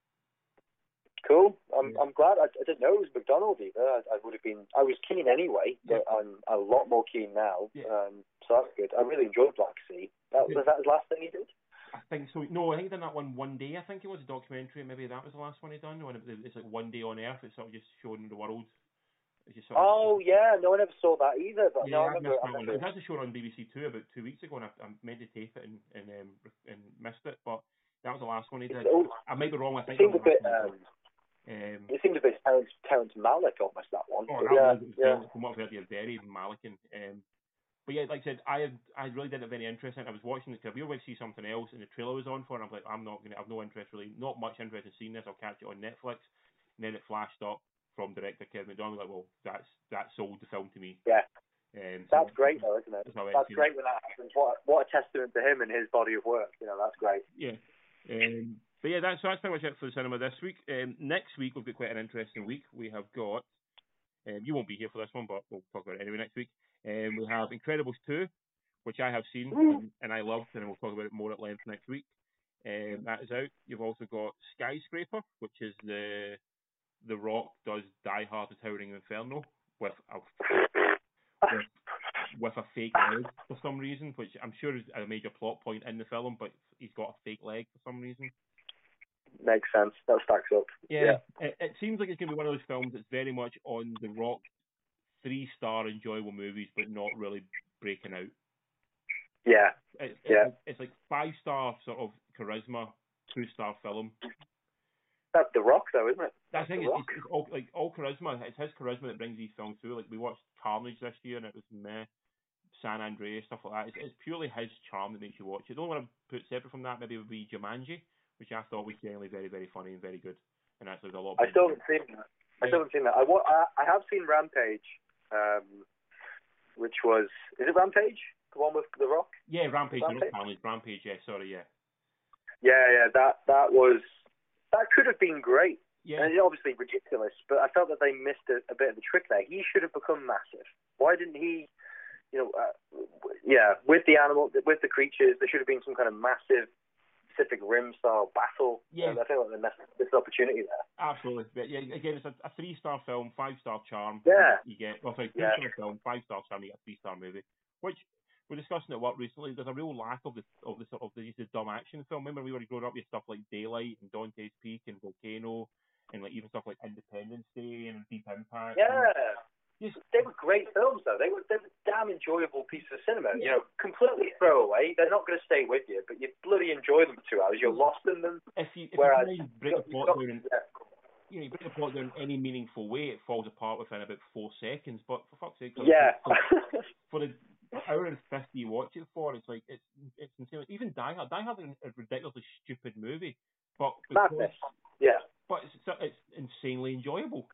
Cool. I'm Yeah. I'm glad. I, I didn't know it was Macdonald either. I, I would have been. I was keen anyway, but I'm a lot more keen now. Yeah. Um, so that's good. I really enjoyed Black Sea. That Yeah. was that his last thing he did. I think so. No, I think he did that one one day. I think it was a documentary. Maybe that was the last one he done. When it, it's like one day on Earth. It's sort of just showing the world. It's just sort of, Oh yeah, no, one ever saw that either. But yeah, no, I remember. I remember It has a show on BBC Two about two weeks ago, and I, I meant to tape it and and, um, and missed it. But that was the last one he did. Oh, I might be wrong. I it think seemed that a was bit. Um. Um, it seemed a bit Terrence, Terrence Malick almost that one. Oh, But that yeah, was, it was yeah. from what I've heard, you're very Malikan. Um, but yeah, like I said, I had, I really didn't have any interest in it. I was watching the career to see something else, and the trailer was on for it. And I'm like, I'm not gonna, I've no interest really, not much interest in seeing this. I'll catch it on Netflix. And then it flashed up from director Kevin Macdonald. Like, well, that's that sold the film to me. Yeah. Um, so That's great though, isn't it? That's That's great when that happens. What what a testament to him and his body of work. You know, that's great. Yeah. Um, but yeah, that's so that's pretty much it for the cinema this week. Um, next week we've got quite an interesting week. We have got, um, you won't be here for this one, but we'll talk about it anyway next week. Um, we have Incredibles two, which I have seen and, and I loved, and we'll talk about it more at length next week. Um, that is out. You've also got Skyscraper, which is the the Rock does Die Hard: The Towering Inferno with a with, with a fake leg for some reason, which I'm sure is a major plot point in the film, but he's got a fake leg for some reason. Makes sense. That stacks up. Yeah, It, it seems like it's going to be one of those films that's very much on the Rock, three star enjoyable movies, but not really breaking out. Yeah. It, Yeah. It's, it's like five star sort of charisma, two star film. That's The Rock though, isn't it? That's the thing. It's, it's, all like all charisma. It's his charisma that brings these films through. Like we watched Carnage this year, and it was meh. San Andreas stuff like that. It's, it's purely his charm that makes you watch it. The only one I put separate from that maybe would be Jumanji, which I thought was generally very very funny and very good. And actually, there's a lot. I still haven't seen that. I still haven't seen that. I, wa- I, I have seen Rampage, um, which was is it Rampage? The one with The Rock? Yeah, Rampage, Rampage? Rampage, yeah, sorry, yeah. Yeah, yeah. That that was that could have been great. Yeah, And it's obviously ridiculous, but I felt that they missed a, a bit of the trick there. He should have become massive. Why didn't he? You know, uh, yeah, with the animal, with the creatures, there should have been some kind of massive Pacific Rim style battle. Yeah. And I feel like they missed this opportunity there. absolutely. But yeah, again, it's a, a three star film, five star charm. Yeah. You get, well, sorry, two Yeah. star film, five star charm, you get a three star movie. Which we're discussing at work recently. There's a real lack of the of the sort of the, the dumb action film. Remember, we were growing up with stuff like Daylight and Dante's Peak and Volcano, and like even stuff like Independence Day and Deep Impact. Yeah. Yes. They were great films, though. They were they were damn enjoyable pieces of cinema. You know, completely throwaway. They're not going to stay with you, but you bloody enjoy them for two hours. You're lost in them. If you if Whereas- you break the plot down in yeah. you know, you break the plot down in any meaningful way, it falls apart within about four seconds. But for fuck's sake, Yeah. for, for the hour and fifty you watch it for, it's like it's it's insane. Even Die Hard, Die Hard is a ridiculously stupid movie, but because, Madness. Yeah. but it's it's insanely enjoyable.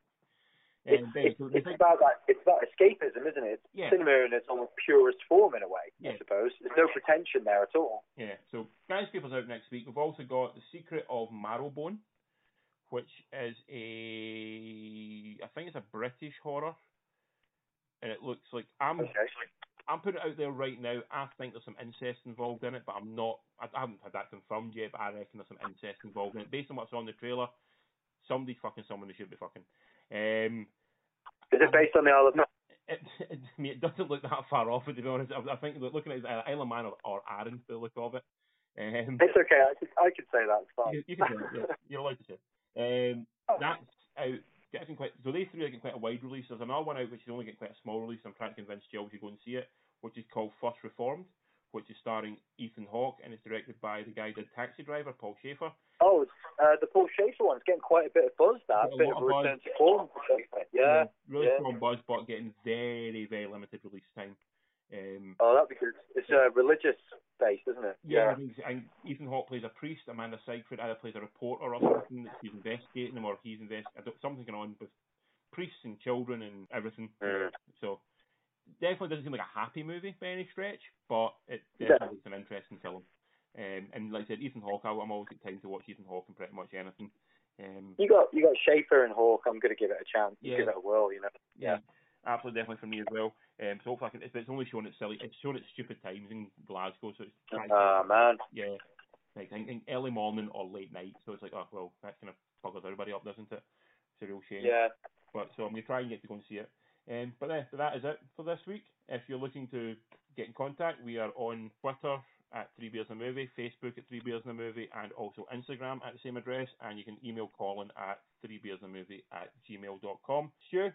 It's, And then, it's, it's think- about that. It's about escapism, isn't it? It's Yeah. cinema in its almost purest form, in a way. Yeah. I suppose there's no pretension there at all. Yeah, so Guys, Skyscraper's out next week. We've also got The Secret of Marrowbone, which is a I think it's a British horror, and it looks like I'm Okay. I'm putting it out there right now. I think there's some incest involved in it, but I'm not. I, I haven't had that confirmed yet, but I reckon there's some incest involved in it. Based on what's on the trailer, somebody's fucking someone they should be fucking. Um, Is it based on the Isle of Man? it, it, I mean, it doesn't look that far off, to be honest. I, I think looking at it, uh, Isle of Man or, or Arran, the look of it. Um, It's okay. I could, I could say that. It's fine. you, you can say it, yeah. You're allowed to say it. Um, that's out. Getting quite, so they three are getting quite a wide release. There's another one out which is only getting quite a small release. I'm trying to convince Jill to go and see it, which is called First Reformed, which is starring Ethan Hawke and is directed by the guy who did Taxi Driver, Paul Schrader. Oh, uh, the Paul Schrader one's getting quite a bit of buzz. That a bit of buzz. return to form. for Schrader. Yeah. really yeah. strong buzz, but getting very, very limited release time. Um, Oh, that'd be good. It's uh, religious based, isn't it? Yeah, I think and Ethan Hawke plays a priest. Amanda Seyfried either plays a reporter or something that she's investigating him, or he's investigating I don't- Something's going on with priests and children and everything. Mm. So definitely doesn't seem like a happy movie by any stretch, but it Yeah. definitely is an interesting film. Um, and like I said, Ethan Hawke, I- I'm always got time to watch Ethan Hawke in pretty much anything. Um, You got you got Schrader and Hawke. I'm going to give it a chance. Yeah. Give it a whirl. You know. yeah, absolutely, definitely for me as well. Um, so hopefully, I can, it's, it's only showing at silly, it's showing at stupid times in Glasgow, so it's Ah man. yeah. like in, in early morning or late night. So it's like, oh well, that kind of buggers everybody up, doesn't it? It's a real shame. Yeah. But so I'm gonna try and get to go and see it. Um, but then, that is it for this week. If you're looking to get in contact, we are on Twitter at Three Beers in a Movie, Facebook at Three Beers in a Movie, and also Instagram at the same address. And you can email Colin at Three Beers in a Movie at gmail.com. Stu,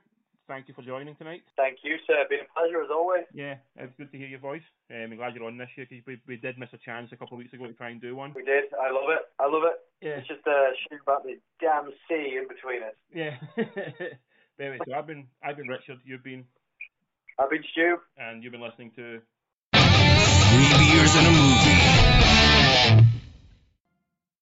thank you for joining tonight. Thank you, sir. Been a pleasure as always. Yeah, it's good to hear your voice. Um, I'm glad you're on this year because we, we did miss a chance a couple of weeks ago to try and do one. We did. I love it. I love it. Yeah. It's just a shame about the damn sea in between us. Yeah. anyway, so I've been I've been Richard. You've been I've been Stu. and you've been listening to